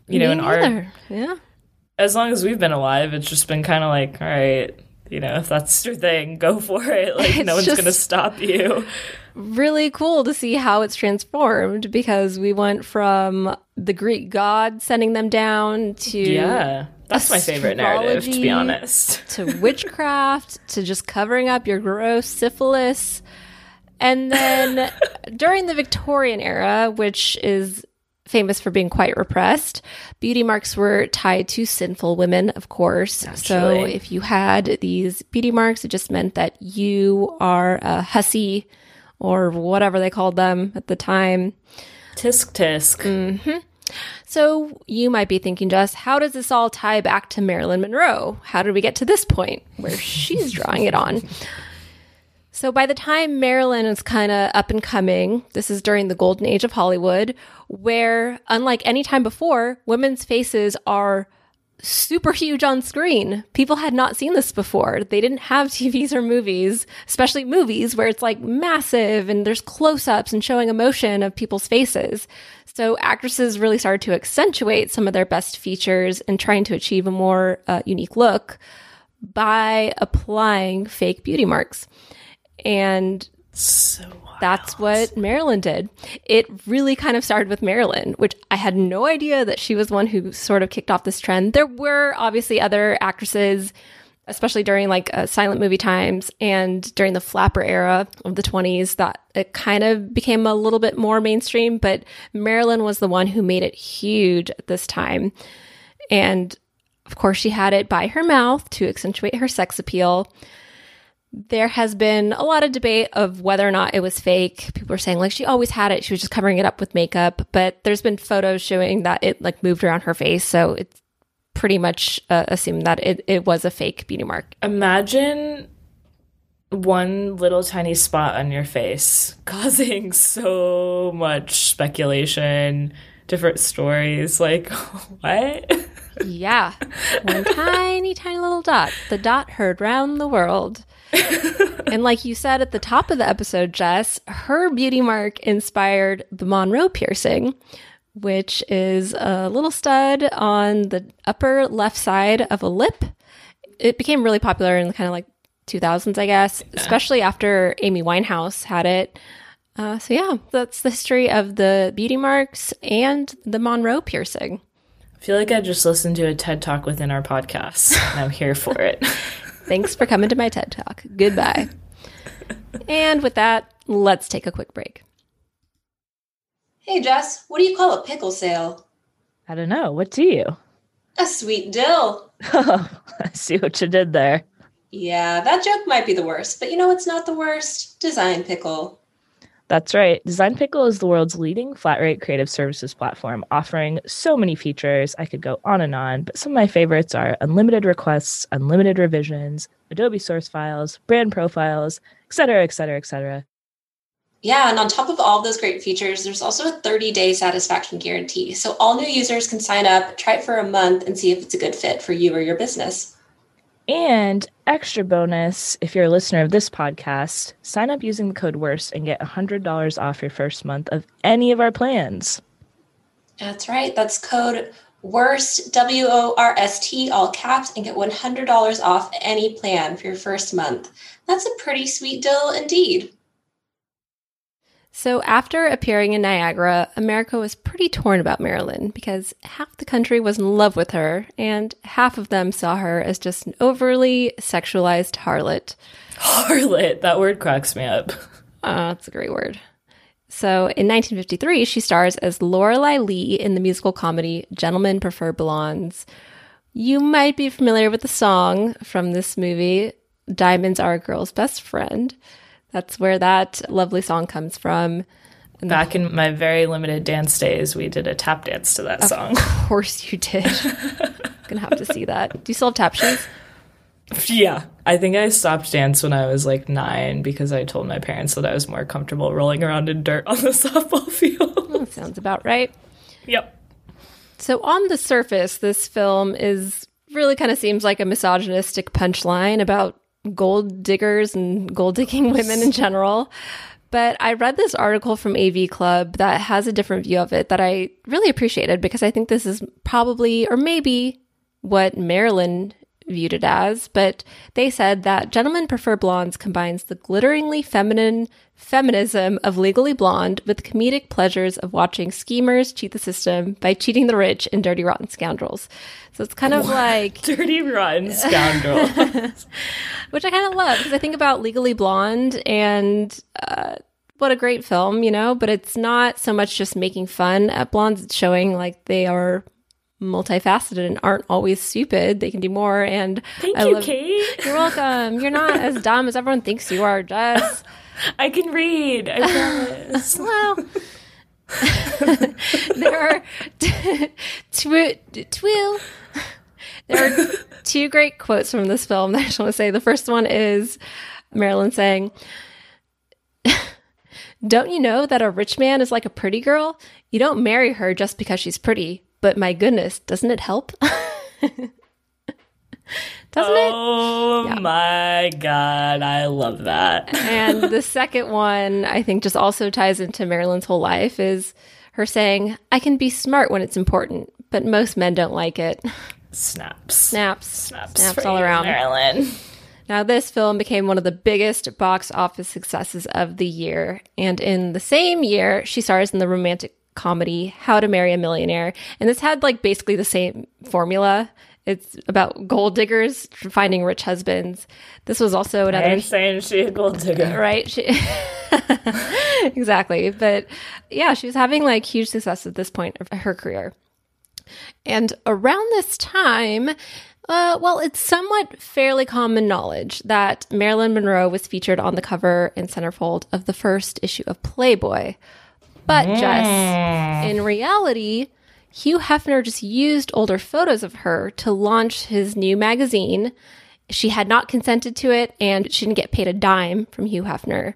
you know, Me in art. Yeah. as long as we've been alive, it's just been kind of like, all right, you know, if that's your thing, go for it. Like, It's no one's going to stop you. Really cool to see how it's transformed because we went from the Greek god sending them down to Yeah. That's my favorite narrative, to be honest. to witchcraft to just covering up your gross syphilis. And then during the Victorian era, which is famous for being quite repressed, beauty marks were tied to sinful women, of course. So if you had these beauty marks, it just meant that you are a hussy or whatever they called them at the time. Tisk tisk. Mm. So you might be thinking, Jess, how does this all tie back to Marilyn Monroe? How did we get to this point where she's drawing it on? So by the time Marilyn is kind of up and coming, this is during the golden age of Hollywood, where unlike any time before, women's faces are super huge on screen. People had not seen this before. They didn't have TVs or movies, especially movies where it's like massive and there's close ups and showing emotion of people's faces. So actresses really started to accentuate some of their best features and trying to achieve a more uh, unique look by applying fake beauty marks. And So that's what Marilyn did. It really kind of started with Marilyn, which I had no idea that she was one who sort of kicked off this trend. There were obviously other actresses, especially during like uh, silent movie times and during the flapper era of the 20s, that it kind of became a little bit more mainstream. But Marilyn was the one who made it huge at this time. And of course, she had it by her mouth to accentuate her sex appeal there has been a lot of debate of whether or not it was fake. People are saying like she always had it, she was just covering it up with makeup, but there's been photos showing that it like moved around her face, so it's pretty much uh, assumed that it, it was a fake beauty mark. Imagine one little tiny spot on your face causing so much speculation, different stories. Like, what? Yeah. One tiny, tiny little dot. The dot heard round the world. and like you said at the top of the episode, Jess, her beauty mark inspired the Monroe piercing, which is a little stud on the upper left side of a lip. It became really popular in the kind of like 2000s, I guess, yeah. especially after Amy Winehouse had it. Uh, so, yeah, that's the history of the beauty marks and the Monroe piercing. I feel like I just listened to a TED talk within our podcast. and I'm here for it. Thanks for coming to my TED talk. Goodbye. and with that, let's take a quick break. Hey, Jess, what do you call a pickle sale? I don't know. What do you? A sweet dill. Oh, I see what you did there. Yeah, that joke might be the worst, but you know what's not the worst? Design Pickle. That's right. Design Pickle is the world's leading flat rate creative services platform, offering so many features. I could go on and on, but some of my favorites are unlimited requests, unlimited revisions, Adobe source files, brand profiles, et cetera, et cetera, et cetera. Yeah, and on top of all those great features, there's also a 30 day satisfaction guarantee. So all new users can sign up, try it for a month, and see if it's a good fit for you or your business. And extra bonus if you're a listener of this podcast, sign up using the code WORST and get $100 off your first month of any of our plans. That's right. That's code WORST, W O R S T, all caps, and get $100 off any plan for your first month. That's a pretty sweet deal indeed. So, after appearing in Niagara, America was pretty torn about Marilyn because half the country was in love with her, and half of them saw her as just an overly sexualized harlot. Harlot, that word cracks me up. Oh, that's a great word. So, in 1953, she stars as Lorelei Lee in the musical comedy Gentlemen Prefer Blondes. You might be familiar with the song from this movie, Diamonds Are a Girl's Best Friend. That's where that lovely song comes from. And Back in my very limited dance days, we did a tap dance to that of song. Of course you did. Gonna have to see that. Do you still have tap shoes? Yeah. I think I stopped dance when I was like nine because I told my parents that I was more comfortable rolling around in dirt on the softball field. that sounds about right. Yep. So, on the surface, this film is really kind of seems like a misogynistic punchline about gold diggers and gold digging women in general. But I read this article from AV Club that has a different view of it that I really appreciated because I think this is probably or maybe what Marilyn viewed it as, but they said that Gentlemen Prefer Blondes combines the glitteringly feminine feminism of Legally Blonde with comedic pleasures of watching schemers cheat the system by cheating the rich and Dirty Rotten Scoundrels. So it's kind of what? like Dirty Rotten scoundrels, which I kind of love because I think about Legally Blonde and. Uh, what a great film, you know, but it's not so much just making fun at blondes, it's showing like they are multifaceted and aren't always stupid. They can do more. And thank I you, love, Kate. You're welcome. You're not as dumb as everyone thinks you are, Jess. I can read. I promise. well. there are t- two there are two great quotes from this film that I just want to say. The first one is Marilyn saying, Don't you know that a rich man is like a pretty girl? You don't marry her just because she's pretty. But my goodness, doesn't it help? doesn't oh, it? Oh yeah. my God. I love that. and the second one, I think, just also ties into Marilyn's whole life is her saying, I can be smart when it's important, but most men don't like it. Snaps. Snaps. Snaps, Snaps all around. Marilyn. Now, this film became one of the biggest box office successes of the year. And in the same year, she stars in the romantic comedy How to Marry a Millionaire. And this had like basically the same formula. It's about gold diggers finding rich husbands. This was also another. I ain't saying she a gold digger, right? She... exactly, but yeah, she was having like huge success at this point of her career. And around this time, uh, well, it's somewhat fairly common knowledge that Marilyn Monroe was featured on the cover and centerfold of the first issue of Playboy. But mm. Jess, in reality, Hugh Hefner just used older photos of her to launch his new magazine. She had not consented to it, and she didn't get paid a dime from Hugh Hefner.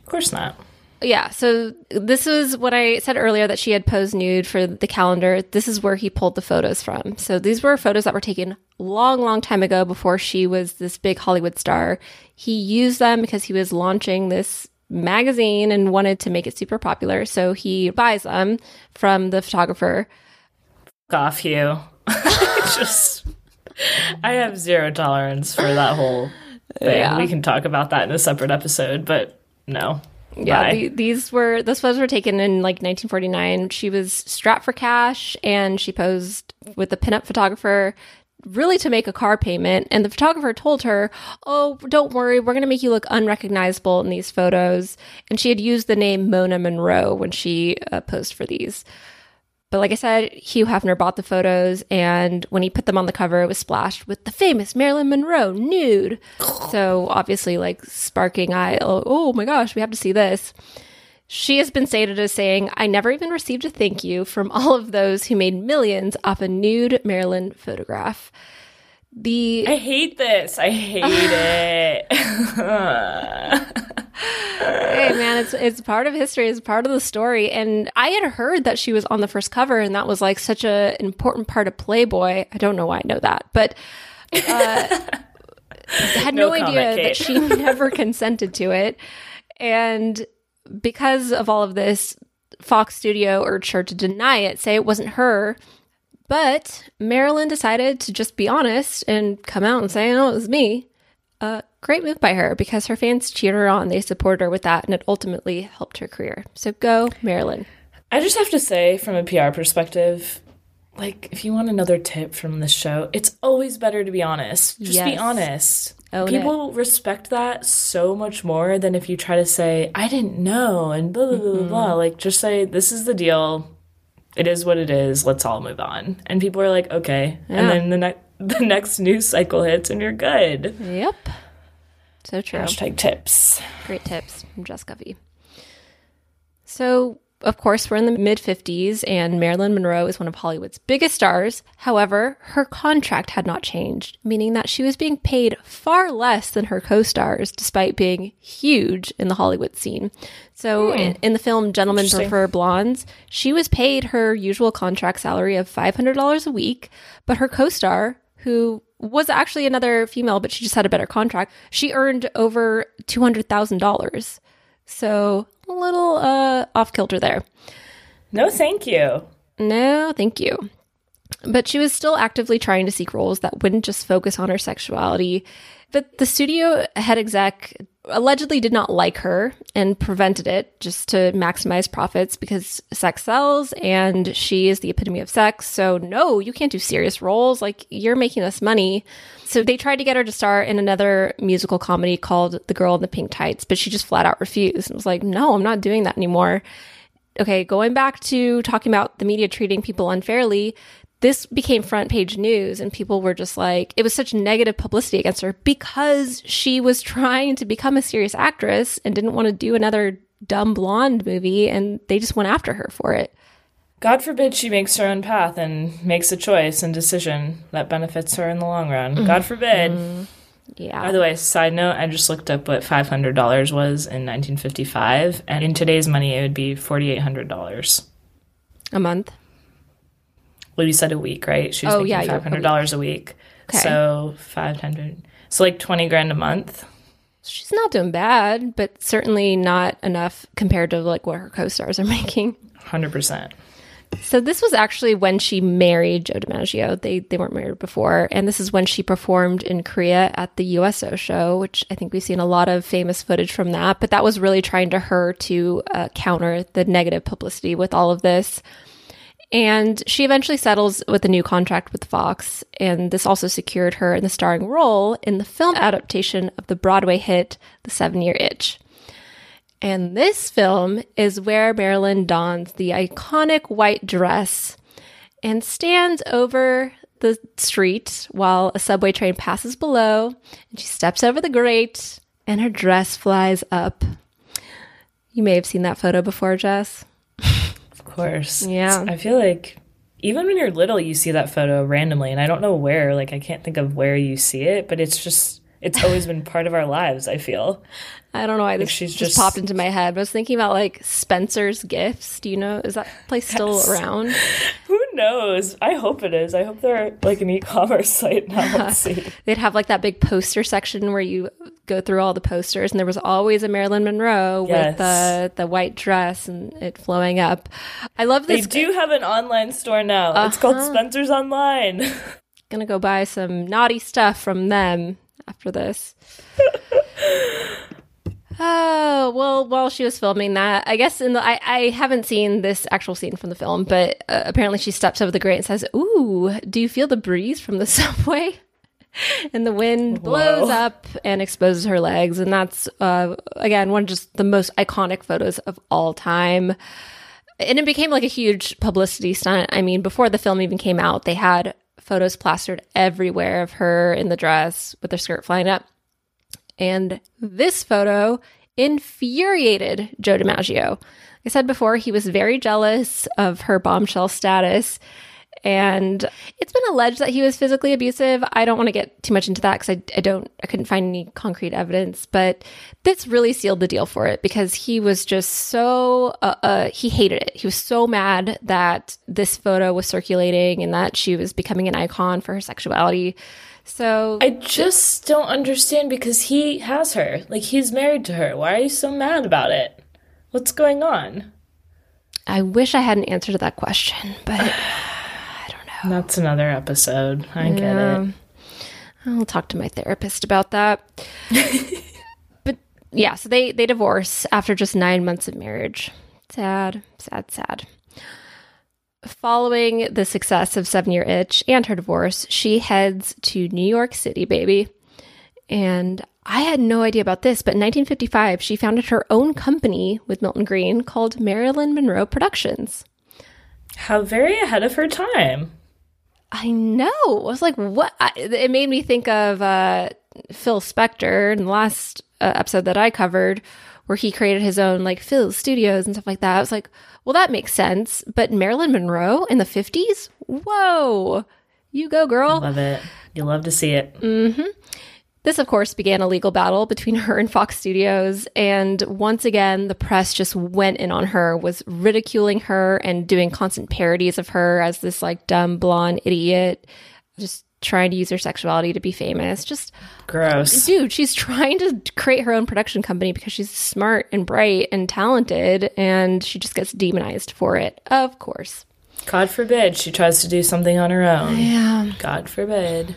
Of course not. Yeah, so this was what I said earlier that she had posed nude for the calendar. This is where he pulled the photos from. So these were photos that were taken long, long time ago before she was this big Hollywood star. He used them because he was launching this magazine and wanted to make it super popular. So he buys them from the photographer. Fuck off, Hugh. Just, I have zero tolerance for that whole thing. Yeah. We can talk about that in a separate episode, but no. Yeah, the, these were those photos were taken in like 1949. She was strapped for cash, and she posed with a pinup photographer, really to make a car payment. And the photographer told her, "Oh, don't worry, we're going to make you look unrecognizable in these photos." And she had used the name Mona Monroe when she uh, posed for these. But like I said, Hugh Hefner bought the photos, and when he put them on the cover, it was splashed with the famous Marilyn Monroe nude. So obviously, like sparking eye, oh, oh my gosh, we have to see this. She has been stated as saying, I never even received a thank you from all of those who made millions off a nude Marilyn photograph. The I hate this. I hate it. hey man, it's it's part of history, it's part of the story. And I had heard that she was on the first cover, and that was like such a important part of Playboy. I don't know why I know that, but uh, I had no, No idea comment, that she never consented to it. And because of all of this, Fox Studio urged her to deny it, say it wasn't her. But Marilyn decided to just be honest and come out and say, "No, it was me." Uh, great move by her because her fans cheered her on. They supported her with that, and it ultimately helped her career. So go, Marilyn. I just have to say, from a PR perspective, like if you want another tip from this show, it's always better to be honest. Just be honest. Own People respect that so much more than if you try to say, I didn't know and blah blah blah blah blah. Mm-hmm. Like just say, This is the deal. It is what it is. Let's all move on. And people are like, Okay. Yeah. And then the next the next news cycle hits and you're good. Yep. So true. Hashtag tips. Great tips from Jessica V. So, of course, we're in the mid 50s, and Marilyn Monroe is one of Hollywood's biggest stars. However, her contract had not changed, meaning that she was being paid far less than her co stars, despite being huge in the Hollywood scene. So, hmm. in, in the film Gentlemen Prefer Blondes, she was paid her usual contract salary of $500 a week, but her co star, who was actually another female, but she just had a better contract. She earned over $200,000. So a little uh, off kilter there. No, thank you. No, thank you. But she was still actively trying to seek roles that wouldn't just focus on her sexuality. But the studio head exec allegedly did not like her and prevented it just to maximize profits because sex sells and she is the epitome of sex. So, no, you can't do serious roles. Like, you're making us money. So, they tried to get her to star in another musical comedy called The Girl in the Pink Tights, but she just flat out refused and was like, no, I'm not doing that anymore okay, going back to talking about the media treating people unfairly, this became front page news, and people were just like, it was such negative publicity against her because she was trying to become a serious actress and didn't want to do another dumb blonde movie, and they just went after her for it. God forbid she makes her own path and makes a choice and decision that benefits her in the long run. Mm-hmm. God forbid. Mm-hmm. Yeah. By the way, side note, I just looked up what $500 was in 1955, and in today's money, it would be $4,800. a month. Well, you said a week, right? She was Oh, making yeah, you're- $500 a week. Okay. So 500 So like 20 grand a month. She's not doing bad, but certainly not enough compared to like what her co-stars are making. 100%. So this was actually when she married Joe DiMaggio. They they weren't married before, and this is when she performed in Korea at the USO show, which I think we've seen a lot of famous footage from that. But that was really trying to her to uh, counter the negative publicity with all of this. And she eventually settles with a new contract with Fox, and this also secured her in the starring role in the film adaptation of the Broadway hit The Seven Year Itch. And this film is where Marilyn dons the iconic white dress and stands over the street while a subway train passes below. And she steps over the grate and her dress flies up. You may have seen that photo before, Jess. Of course. Yeah. I feel like even when you're little, you see that photo randomly, and I don't know where. Like, I can't think of where you see it, but it's just, it's always been part of our lives, I feel. I don't know why this she's just, just- popped into my head. I was thinking about like Spencer's Gifts. Do you know? Is that place still Yes. around? Who knows? I hope it is. I hope they're like an e-commerce site now. Let's see. They'd have like that big poster section where you go through all the posters, and there was always a Marilyn Monroe Yes. with the the white dress and it flowing up. I love this. They do have an online store now. It's called uh-huh. Spencer's Online. Gonna go buy some naughty stuff from them after this. Oh well, while she was filming that, I guess in the I, I haven't seen this actual scene from the film, but uh, apparently she steps over the grate and says, "Ooh, do you feel the breeze from the subway?" and the wind blows Whoa. up and exposes her legs, and that's uh, again one of just the most iconic photos of all time. And it became like a huge publicity stunt. I mean, before the film even came out, they had photos plastered everywhere of her in the dress with her skirt flying up. And this photo infuriated Joe DiMaggio. I said before, he was very jealous of her bombshell status. And it's been alleged that he was physically abusive. I don't want to get too much into that because I, I don't, I couldn't find any concrete evidence. But this really sealed the deal for it because he was just so, uh, uh, he hated it. He was so mad that this photo was circulating and that she was becoming an icon for her sexuality. So I just don't understand because he has her. Like he's married to her. Why are you so mad about it? What's going on? I wish I had an answer to that question, but That's another episode. I get it. I'll talk to my therapist about that. but yeah, so they they divorce after just nine months of marriage. Sad, sad, sad. Following the success of Seven Year Itch and her divorce, she heads to New York City, baby. And I had no idea about this, but in 1955, she founded her own company with Milton Greene called Marilyn Monroe Productions. How very ahead of her time. I know. I was like, what? I, it made me think of uh, Phil Spector in the last uh, episode that I covered, where he created his own like Phil Studios and stuff like that. I was like, well, that makes sense. But Marilyn Monroe in the 50s? Whoa. You go, girl. Love it. You love to see it. This, of course, began a legal battle between her and Fox Studios. And once again, the press just went in on her, was ridiculing her and doing constant parodies of her as this like dumb blonde idiot, just trying to use her sexuality to be famous. Just, Gross. dude, she's trying to create her own production company because she's smart and bright and talented. And she just gets demonized for it, of course. God forbid she tries to do something on her own. Yeah. God forbid.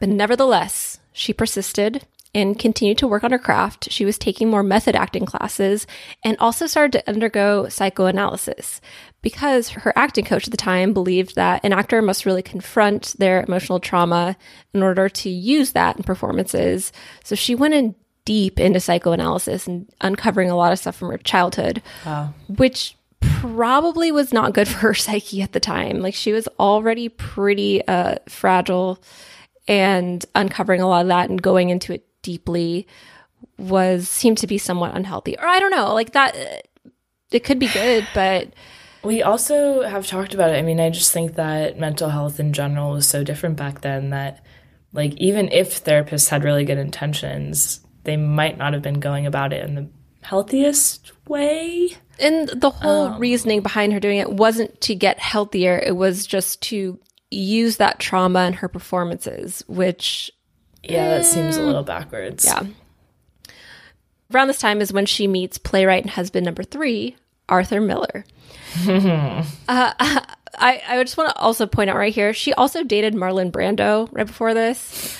But nevertheless, she persisted and continued to work on her craft. She was taking more method acting classes and also started to undergo psychoanalysis because her acting coach at the time believed that an actor must really confront their emotional trauma in order to use that in performances. So she went in deep into psychoanalysis and uncovering a lot of stuff from her childhood, Wow. which probably was not good for her psyche at the time. Like she was already pretty uh, fragile and uncovering a lot of that and going into it deeply was seemed to be somewhat unhealthy or i don't know like that uh, it could be good but We also have talked about it. I mean, I just think that mental health in general was so different back then that, like, even if therapists had really good intentions, they might not have been going about it in the healthiest way. and the whole reasoning behind her doing it wasn't to get healthier it was just to use that trauma in her performances which Yeah, that seems a little backwards. Yeah. Around this time is when she meets playwright and husband number three, Arthur Miller. uh, I, I just want to also point out right here, she also dated Marlon Brando right before this.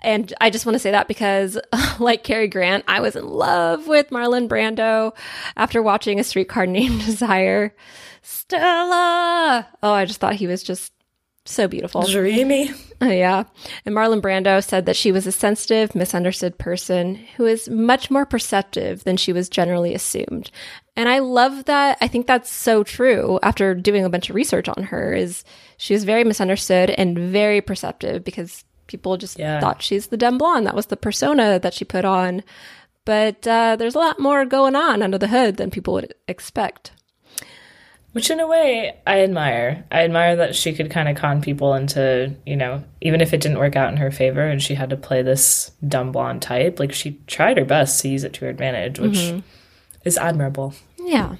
And I just want to say that because, like Cary Grant, I was in love with Marlon Brando after watching A Streetcar Named Desire. Stella! Oh, I just thought he was just so beautiful. Dreamy. Uh, yeah. And Marlon Brando said that she was a sensitive, misunderstood person who is much more perceptive than she was generally assumed. And I love that. I think that's so true after doing a bunch of research on her is she was very misunderstood and very perceptive because people just Yeah. thought she's the dumb blonde. That was the persona that she put on. But uh, there's a lot more going on under the hood than people would expect. Which, in a way, I admire. I admire that she could kind of con people into, you know, even if it didn't work out in her favor and she had to play this dumb blonde type, like she tried her best to use it to her advantage, which is admirable. Yeah.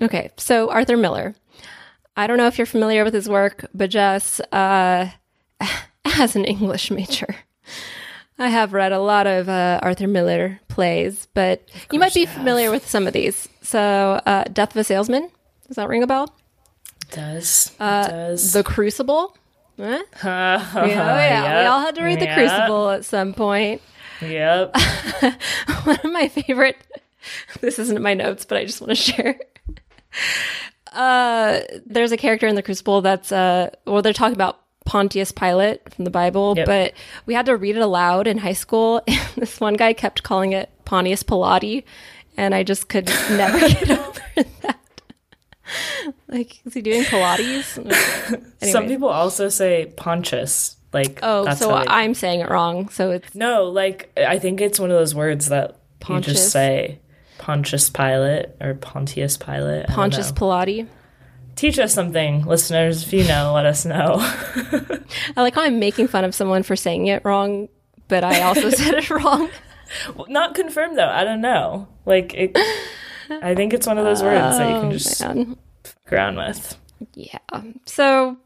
Okay. So Arthur Miller. I don't know if you're familiar with his work, but Jess, uh, as an English major, I have read a lot of uh, Arthur Miller plays, but you might be familiar with some of these. So, uh, Death of a Salesman. Does that ring a bell? Does. does. The Crucible. Oh, Yeah, oh, yeah. We all had to read The Yep. Crucible at some point. Yep. one of my favorite this isn't in my notes but i just want to share uh there's a character in the crucible that's uh well they're talking about pontius pilate from the bible Yep. but we had to read it aloud in high school and this one guy kept calling it pontius pilate and i just could never get over that like is he doing pilates Some people also say Pontius. Like, oh that's so i'm saying it wrong so it's No, like I think it's one of those words that you Pontius. just say Pontius Pilate or Pontius Pilate. Pontius pilate Teach us something, listeners. If you know, let us know. I like how I'm making fun of someone for saying it wrong, but I also said it wrong. Not confirmed though. I don't know. Like, it, I think it's one of those words that you can Oh, just man. fuck around with. Yeah. So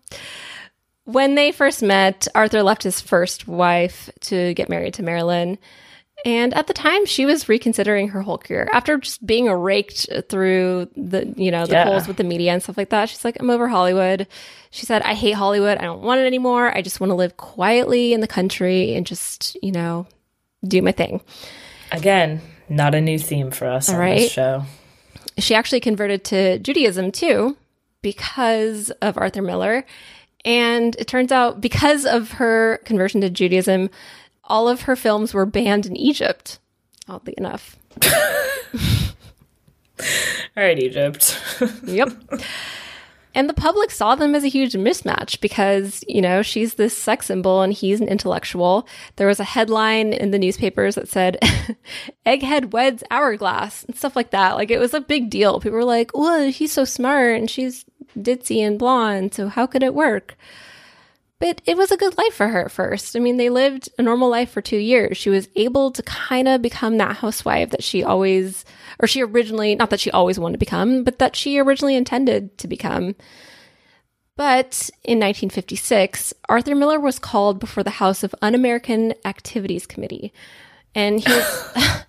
when they first met, Arthur left his first wife to get married to Marilyn. And at the time, she was reconsidering her whole career after just being raked through the, you know, the Yeah. polls with the media and stuff like that. She's like, I'm over Hollywood. She said, I hate Hollywood. I don't want it anymore. I just want to live quietly in the country and just, you know, do my thing. Again, not a new theme for us on right. this show. she actually converted to Judaism too because of Arthur Miller. And it turns out because of her conversion to Judaism, all of her films were banned in Egypt, oddly enough. All right, Egypt. Yep. And the public saw them as a huge mismatch because, you know, she's this sex symbol and he's an intellectual. There was a headline in the newspapers that said, Egghead weds hourglass and stuff like that. Like it was a big deal. People were like, well, he's so smart and she's ditzy and blonde. So how could it work? But it was a good life for her at first. I mean, they lived a normal life for two years. She was able to kind of become that housewife that she always, or she originally, not that she always wanted to become, but that she originally intended to become. But in 1956, Arthur Miller was called before the House of Un American Activities Committee. And he was,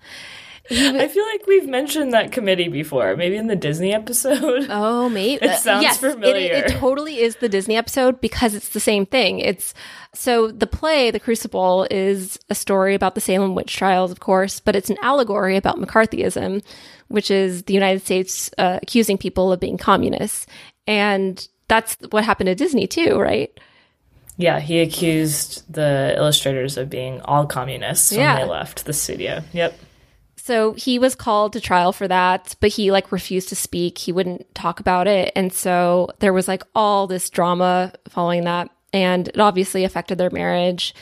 I feel like we've mentioned that committee before, maybe in the Disney episode. Oh, maybe It sounds yes, it- familiar. It, totally is the Disney episode because it's the same thing. It's so the play, The Crucible, is a story about the Salem witch trials, of course, but it's an allegory about McCarthyism, which is the United States uh, accusing people of being communists, and that's what happened to Disney too, right? Yeah, he accused the illustrators of being all communists when Yeah. they left the studio. Yep. So he was called to trial for that, but he like refused to speak. He wouldn't talk about it. And so there was like all this drama following that. And it obviously affected their marriage.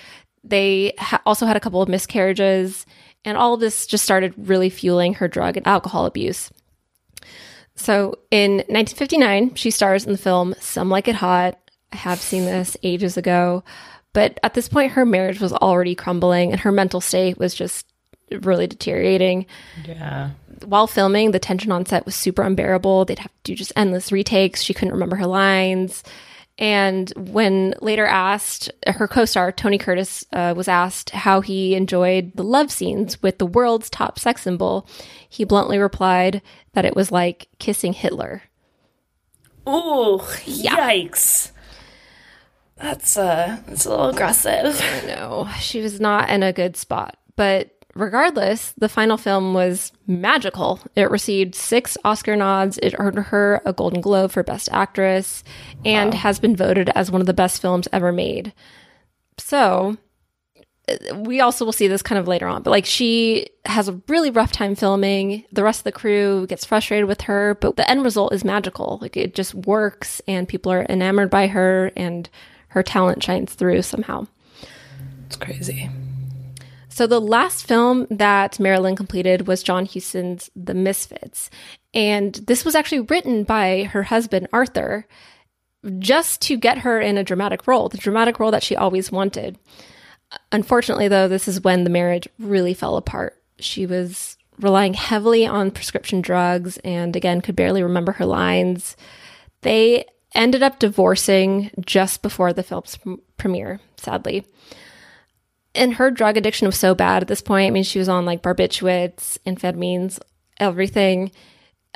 They ha- also had a couple of miscarriages. And all of this just started really fueling her drug and alcohol abuse. So in 1959, she stars in the film Some Like It Hot. I have seen this ages ago. But at this point, her marriage was already crumbling and her mental state was just really deteriorating. Yeah. While filming, the tension on set was super unbearable. They'd have to do just endless retakes. She couldn't remember her lines. And when later asked, her co star, Tony Curtis, uh, was asked how he enjoyed the love scenes with the world's top sex symbol, he bluntly replied that it was like kissing Hitler. Ooh, yikes. That's uh that's a little aggressive. No, she was not in a good spot. But regardless, the final film was magical. It received six Oscar nods. It earned her a Golden Globe for Best Actress and has been voted as one of the best films ever made. So, we also will see this kind of later on, but like she has a really rough time filming. The rest of the crew gets frustrated with her, but the end result is magical. Like it just works and people are enamored by her and her talent shines through somehow. It's crazy. So the last film that Marilyn completed was John Huston's The Misfits. And this was actually written by her husband, Arthur, just to get her in a dramatic role, the dramatic role that she always wanted. Unfortunately, though, this is when the marriage really fell apart. She was relying heavily on prescription drugs and again could barely remember her lines. They ended up divorcing just before the film's premiere, sadly. And her drug addiction was so bad at this point. I mean, she was on like barbiturates, amphetamines, everything.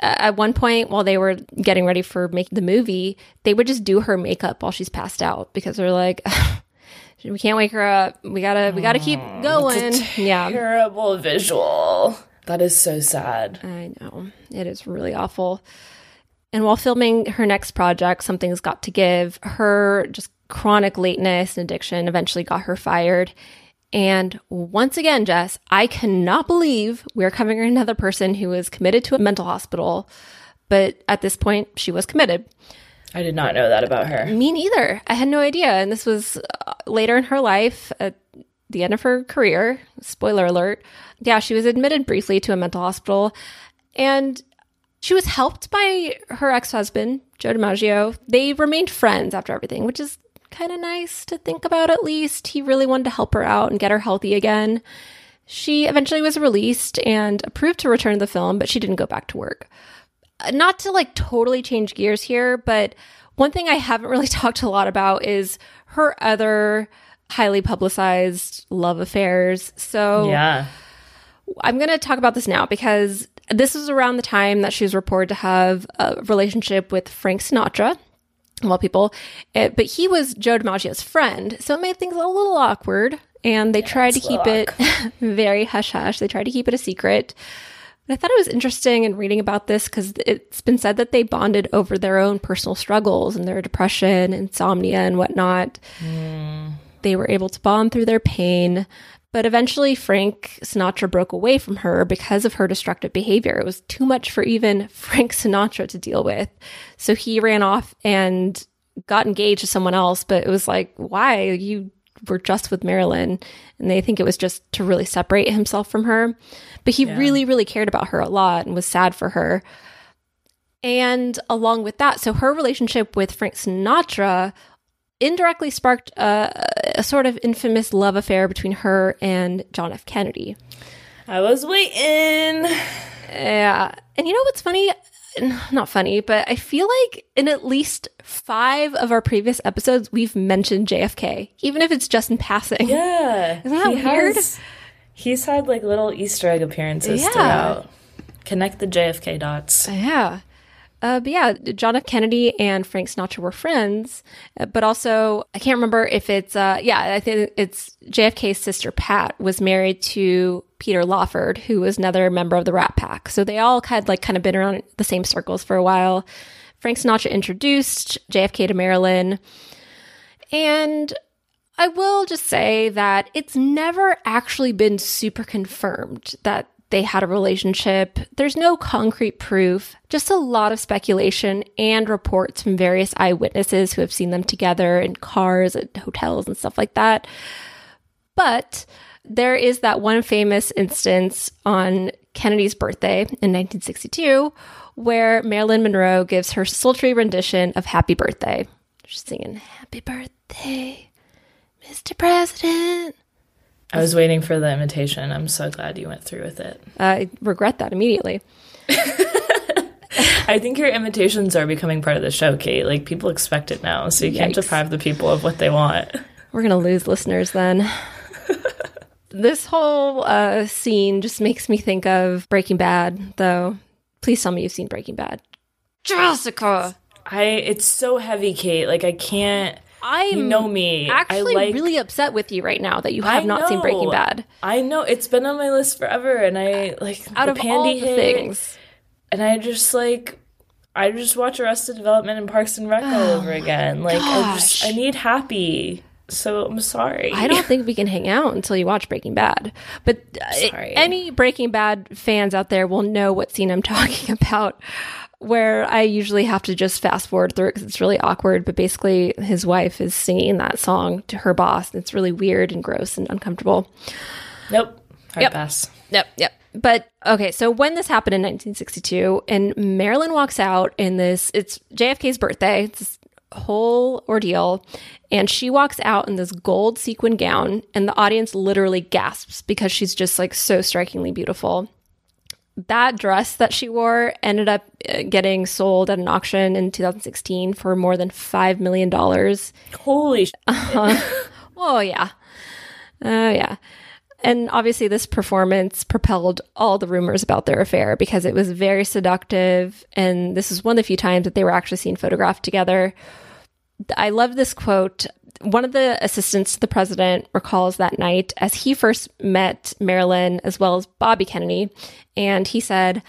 At one point, while they were getting ready for making the movie, they would just do her makeup while she's passed out because they're like, we can't wake her up. We gotta, we gotta keep going. yeah, terrible visual. That is so sad. I know it is really awful. And while filming her next project, Something's Got to Give, her just chronic lateness and addiction eventually got her fired. And once again, Jess, I cannot believe we're covering another person who was committed to a mental hospital, but at this point, she was committed. I did not know that about her. Me neither. I had no idea. And this was uh, later in her life, at the end of her career. Spoiler alert. Yeah, she was admitted briefly to a mental hospital. And she was helped by her ex husband, Joe DiMaggio. They remained friends after everything, which is kind of nice to think about at least. He really wanted to help her out and get her healthy again. She eventually was released and approved to return to the film, but she didn't go back to work. Uh, not to like totally change gears here, but one thing I haven't really talked a lot about is her other highly publicized love affairs. So, yeah. I'm going to talk about this now because this was around the time that she was reported to have a relationship with Frank Sinatra. Well, people, it, but he was Joe DiMaggio's friend, so it made things a little awkward. And they yeah, tried to keep it very hush hush. They tried to keep it a secret. But I thought it was interesting in reading about this because it's been said that they bonded over their own personal struggles and their depression, insomnia, and whatnot. Mm. They were able to bond through their pain. But eventually, Frank Sinatra broke away from her because of her destructive behavior. It was too much for even Frank Sinatra to deal with. So he ran off and got engaged to someone else. But it was like, why? You were just with Marilyn. And they think it was just to really separate himself from her. But he yeah. really, really cared about her a lot and was sad for her. And along with that, so her relationship with Frank Sinatra indirectly sparked a, a, sort of infamous love affair between her and John F. Kennedy. I was waiting. Yeah. And you know what's funny? Not funny, but I feel like in at least five of our previous episodes, we've mentioned JFK, even if it's just in passing. Yeah. Isn't that he weird? Has, he's had like little Easter egg appearances yeah. throughout. Connect the JFK dots. Yeah. Uh, but yeah, John F. Kennedy and Frank Sinatra were friends, uh, but also I can't remember if it's uh, yeah, I think it's JFK's sister Pat was married to Peter Lawford, who was another member of the Rat Pack. So they all had like kind of been around the same circles for a while. Frank Sinatra introduced JFK to Marilyn, and I will just say that it's never actually been super confirmed that they had a relationship. There's no concrete proof, just a lot of speculation and reports from various eyewitnesses who have seen them together in cars at hotels and stuff like that. But there is that one famous instance on Kennedy's birthday in 1962 where Marilyn Monroe gives her sultry rendition of Happy Birthday. She's singing, Happy Birthday, Mr. President. I was waiting for the imitation. I'm so glad you went through with it. I regret that immediately. I think your imitations are becoming part of the show, Kate. Like people expect it now, so you Yikes. can't deprive the people of what they want. We're gonna lose listeners then. this whole uh, scene just makes me think of Breaking Bad, though. Please tell me you've seen Breaking Bad. Jessica! I it's so heavy, Kate. Like I can't I'm you know me. Actually, like, really upset with you right now that you have not seen Breaking Bad. I know it's been on my list forever, and I like out of all the hit, things, and I just like I just watch Arrested Development and Parks and Rec oh, all over again. Like. I just I need happy. So I'm sorry. I don't think we can hang out until you watch Breaking Bad. But uh, any Breaking Bad fans out there will know what scene I'm talking about where I usually have to just fast forward through it because it's really awkward. But basically, his wife is singing that song to her boss. And it's really weird and gross and uncomfortable. Nope. Hard Yep. pass. Yep, yep. But okay, so when this happened in 1962, and Marilyn walks out in this, it's JFK's birthday, it's this whole ordeal, and she walks out in this gold sequin gown, and the audience literally gasps because she's just like so strikingly beautiful. That dress that she wore ended up uh, getting sold at an auction in 2016 for more than $5 million. Holy sh- Oh, yeah. Oh, yeah. And obviously, this performance propelled all the rumors about their affair because it was very seductive. And this is one of the few times that they were actually seen photographed together. I love this quote. One of the assistants to the president recalls that night as he first met Marilyn as well as Bobby Kennedy. And he said,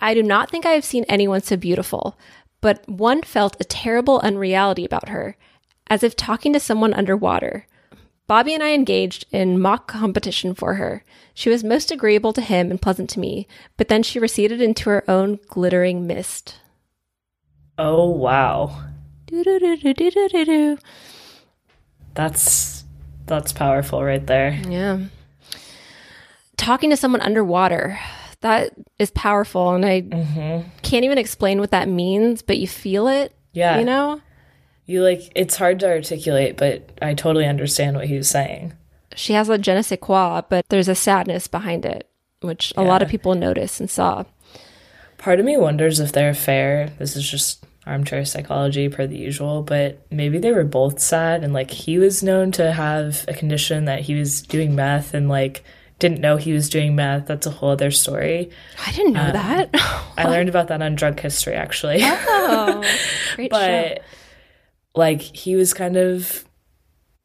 I do not think I have seen anyone so beautiful, but one felt a terrible unreality about her, as if talking to someone underwater. Bobby and I engaged in mock competition for her. She was most agreeable to him and pleasant to me, but then she receded into her own glittering mist. Oh wow. Doo-doo-doo-doo-doo-doo-doo. That's that's powerful right there. Yeah. Talking to someone underwater, that is powerful. And I mm-hmm. can't even explain what that means, but you feel it, Yeah. you know? You like it's hard to articulate, but I totally understand what he was saying. She has a je ne sais quoi, but there's a sadness behind it, which a lot of people noticed and saw. Part of me wonders if their affair, this is just armchair psychology per the usual, but maybe they were both sad and like he was known to have a condition that he was doing meth and like didn't know he was doing meth. That's a whole other story. I didn't know um, that. I learned about that on drug history actually. oh, great show. but like he was kind of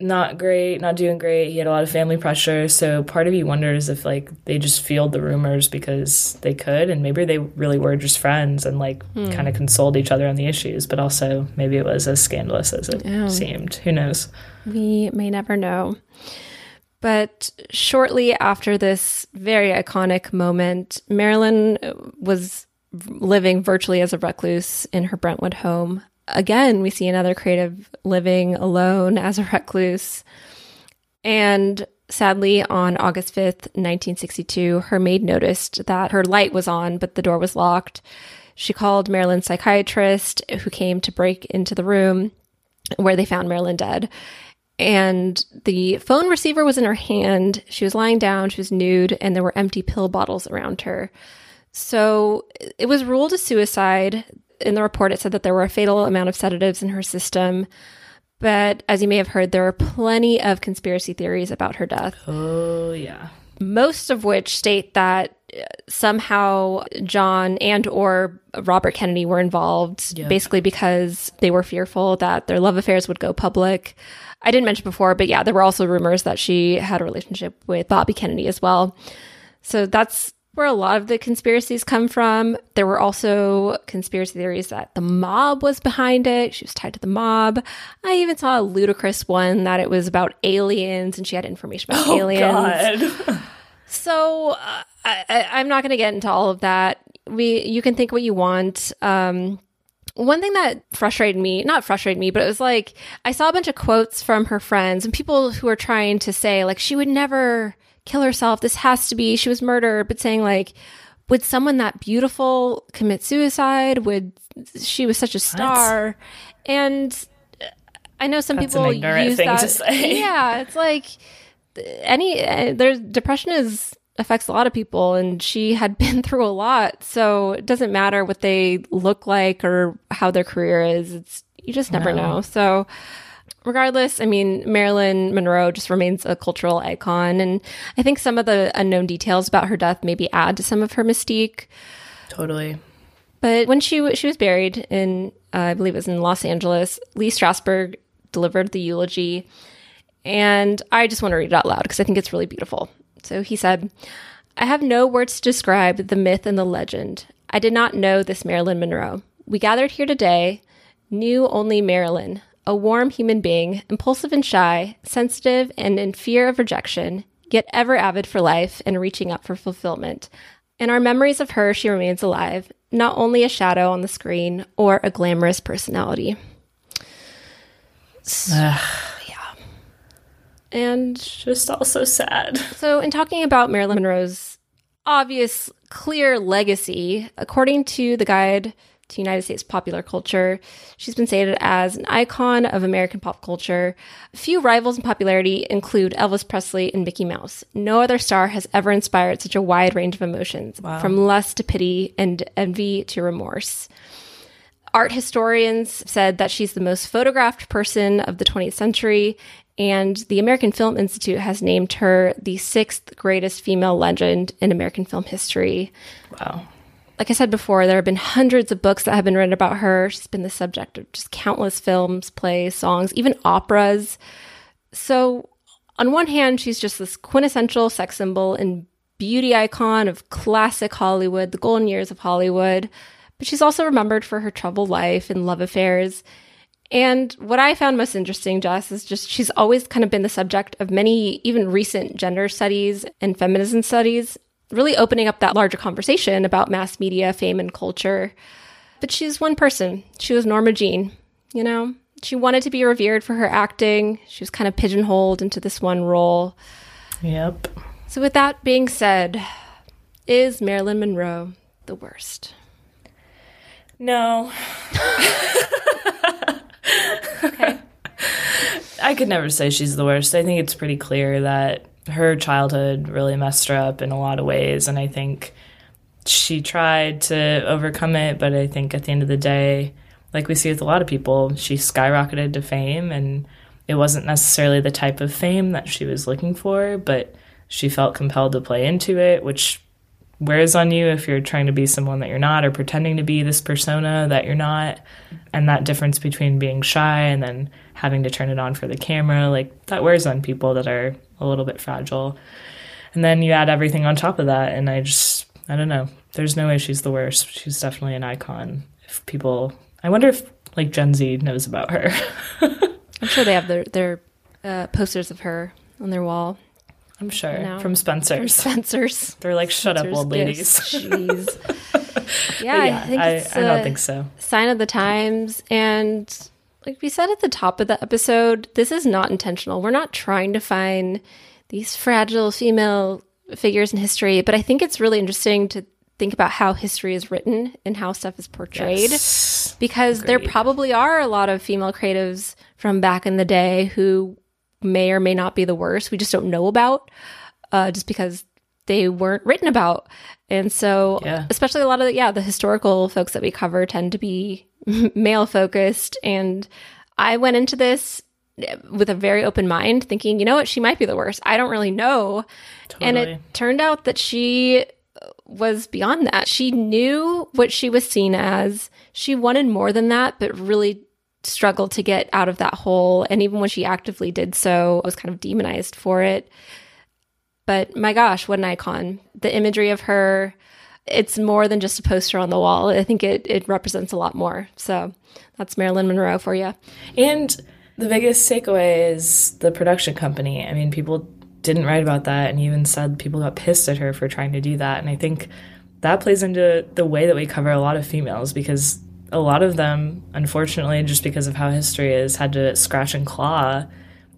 not great, not doing great. He had a lot of family pressure. So part of you wonders if like they just fueled the rumors because they could, and maybe they really were just friends and like hmm. kind of consoled each other on the issues. But also maybe it was as scandalous as it Yeah. seemed. Who knows? We may never know. But shortly after this very iconic moment, Marilyn was living virtually as a recluse in her Brentwood home. Again, we see another creative living alone as a recluse. And sadly, on August 5th, 1962, her maid noticed that her light was on, but the door was locked. She called Marilyn's psychiatrist, who came to break into the room where they found Marilyn dead. And the phone receiver was in her hand. She was lying down, she was nude, and there were empty pill bottles around her. So it was ruled a suicide. In the report, it said that there were a fatal amount of sedatives in her system. But as you may have heard, there are plenty of conspiracy theories about her death Oh yeah. most of which state that uh, somehow John and or Robert Kennedy were involved Yeah. basically because they were fearful that their love affairs would go public. I didn't mention before, but yeah, there were also rumors that she had a relationship with Bobby Kennedy as well. So that's where a lot of the conspiracies come from. There were also conspiracy theories that the mob was behind it. She was tied to the mob. I even saw a ludicrous one that it was about aliens and she had information about aliens. God. So uh, I, I, I'm not going to get into all of that. We, you can think what you want. Um, one thing that frustrated me, not frustrated me, but it was like I saw a bunch of quotes from her friends and people who are trying to say like she would never kill herself. This has to be she was murdered, but saying like would someone that beautiful commit suicide? Would she was such a star? And uh, I know some That's people use that. Yeah, it's like any uh, there's depression is affects a lot of people and she had been through a lot so it doesn't matter what they look like or how their career is it's you just never No. know so regardless i mean marilyn monroe just remains a cultural icon and i think some of the unknown details about her death maybe add to some of her mystique totally. but when she she was buried in, uh, I believe it was in Los Angeles, Lee Strasberg delivered the eulogy, and I just want to read it out loud because I think it's really beautiful. So he said, "I have no words to describe the myth and the legend. I did not know this Marilyn Monroe. We gathered here today, knew only Marilyn." A warm human being, impulsive and shy, sensitive and in fear of rejection, yet ever avid for life and reaching up for fulfillment. In our memories of her, she remains alive, not only a shadow on the screen or a glamorous personality. So, yeah. And Just also sad. so, in talking about Marilyn Monroe's obvious, clear legacy, according to the Guide to United States Popular Culture, she's been cited as an icon of American pop culture. A few rivals in popularity include Elvis Presley and Mickey Mouse. No other star has ever inspired such a wide range of emotions, from lust to pity and envy to remorse. Art historians said that she's the most photographed person of the 20th century, and the American Film Institute has named her the sixth greatest female legend in American film history. Wow. Like I said before, there have been hundreds of books that have been written about her. She's been the subject of just countless films, plays, songs, even operas. So, on one hand, she's just this quintessential sex symbol and beauty icon of classic Hollywood, the golden years of Hollywood. But she's also remembered for her troubled life and love affairs. And what I found most interesting, Jess, is just she's always kind of been the subject of many, even recent gender studies and feminism studies, really opening up that larger conversation about mass media, fame, and culture. But she's one person. She was Norma Jean, you know? She wanted to be revered for her acting. She was kind of pigeonholed into this one role. Yep. So, with that being said, is Marilyn Monroe the worst? No. okay. I could never say she's the worst. I think it's pretty clear that her childhood really messed her up in a lot of ways. And I think she tried to overcome it. But I think at the end of the day, like we see with a lot of people, she skyrocketed to fame. And it wasn't necessarily the type of fame that she was looking for, but she felt compelled to play into it, which wears on you if you're trying to be someone that you're not or pretending to be this persona that you're not. And that difference between being shy and then having to turn it on for the camera, like that wears on people that are a little bit fragile. And then you add everything on top of that. And I just, I don't know. There's no way she's the worst. She's definitely an icon. If people, I wonder if like Gen Z knows about her. I'm sure they have their, their uh, posters of her on their wall. I'm sure No. from Spencer's. Spencer's. They're like, shut up, Spencer's old ladies. gifts. Jeez. yeah, But I think it's I, don't think so. sign of the times. And like we said at the top of the episode, this is not intentional. We're not trying to find these fragile female figures in history, but I think it's really interesting to think about how history is written and how stuff is portrayed Yes. because there probably are a lot of female creatives from back in the day who may or may not be the worst. We just don't know about uh, just because they weren't written about. And so, Yeah. especially a lot of the, yeah, the historical folks that we cover tend to be male focused. And I went into this with a very open mind, thinking, you know what, she might be the worst. I don't really know. And it turned out that she was beyond that. She knew what she was seen as. She wanted more than that, but really struggled to get out of that hole. And even when she actively did so, I was kind of demonized for it. But my gosh, what an icon. The imagery of her, it's more than just a poster on the wall. I think it, it represents a lot more. So that's Marilyn Monroe for you. And the biggest takeaway is the production company. I mean, people didn't write about that and even said people got pissed at her for trying to do that. And I think that plays into the way that we cover a lot of females because a lot of them, unfortunately, just because of how history is, had to scratch and claw.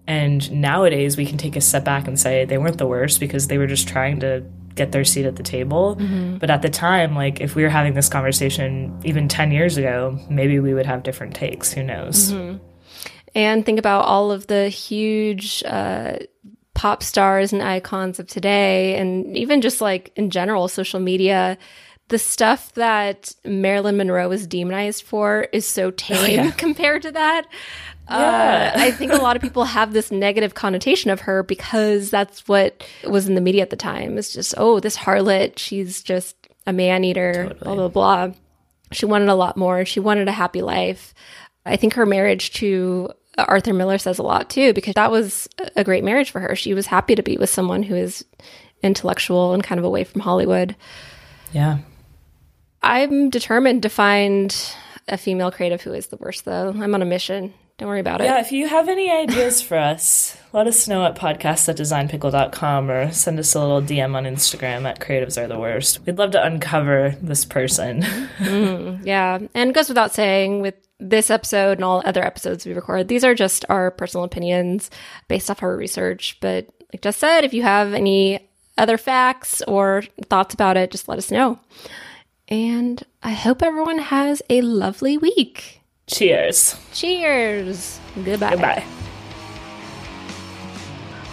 And nowadays we can take a step back and say they weren't the worst because they were just trying to get their seat at the table. But at the time, like if we were having this conversation even 10 years ago, maybe we would have different takes. Who knows? And think about all of the huge uh, pop stars and icons of today, and even just like in general, social media. The stuff that Marilyn Monroe was demonized for is so tame yeah. compared to that. Yeah. Uh, I think a lot of people have this negative connotation of her because that's what was in the media at the time. It's just, oh, this harlot, she's just a man eater, blah, blah, blah. She wanted a lot more. She wanted a happy life. I think her marriage to Arthur Miller says a lot too, because that was a great marriage for her. She was happy to be with someone who is intellectual and kind of away from Hollywood. Yeah. I'm determined to find a female creative who is the worst, though. I'm on a mission. Don't worry about it. Yeah, if you have any ideas for us, let us know at podcast at designpickle.com or send us a little DM on Instagram at creatives are the worst. We'd love to uncover this person. Mm-hmm. Yeah. And it goes without saying with this episode and all other episodes we record, these are just our personal opinions based off our research. But like Jess said, if you have any other facts or thoughts about it, just let us know. And I hope everyone has a lovely week. Cheers. Cheers. Goodbye. Goodbye.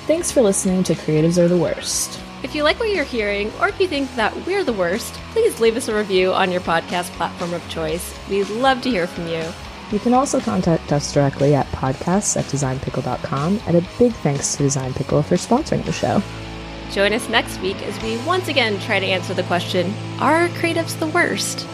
Thanks for listening to Creatives Are the Worst. If you like what you're hearing, or if you think that we're the worst, please leave us a review on your podcast platform of choice. We'd love to hear from you. You can also contact us directly at podcasts at designpickle.com, and a big thanks to Design Pickle for sponsoring the show. Join us next week as we once again try to answer the question Are creatives the worst?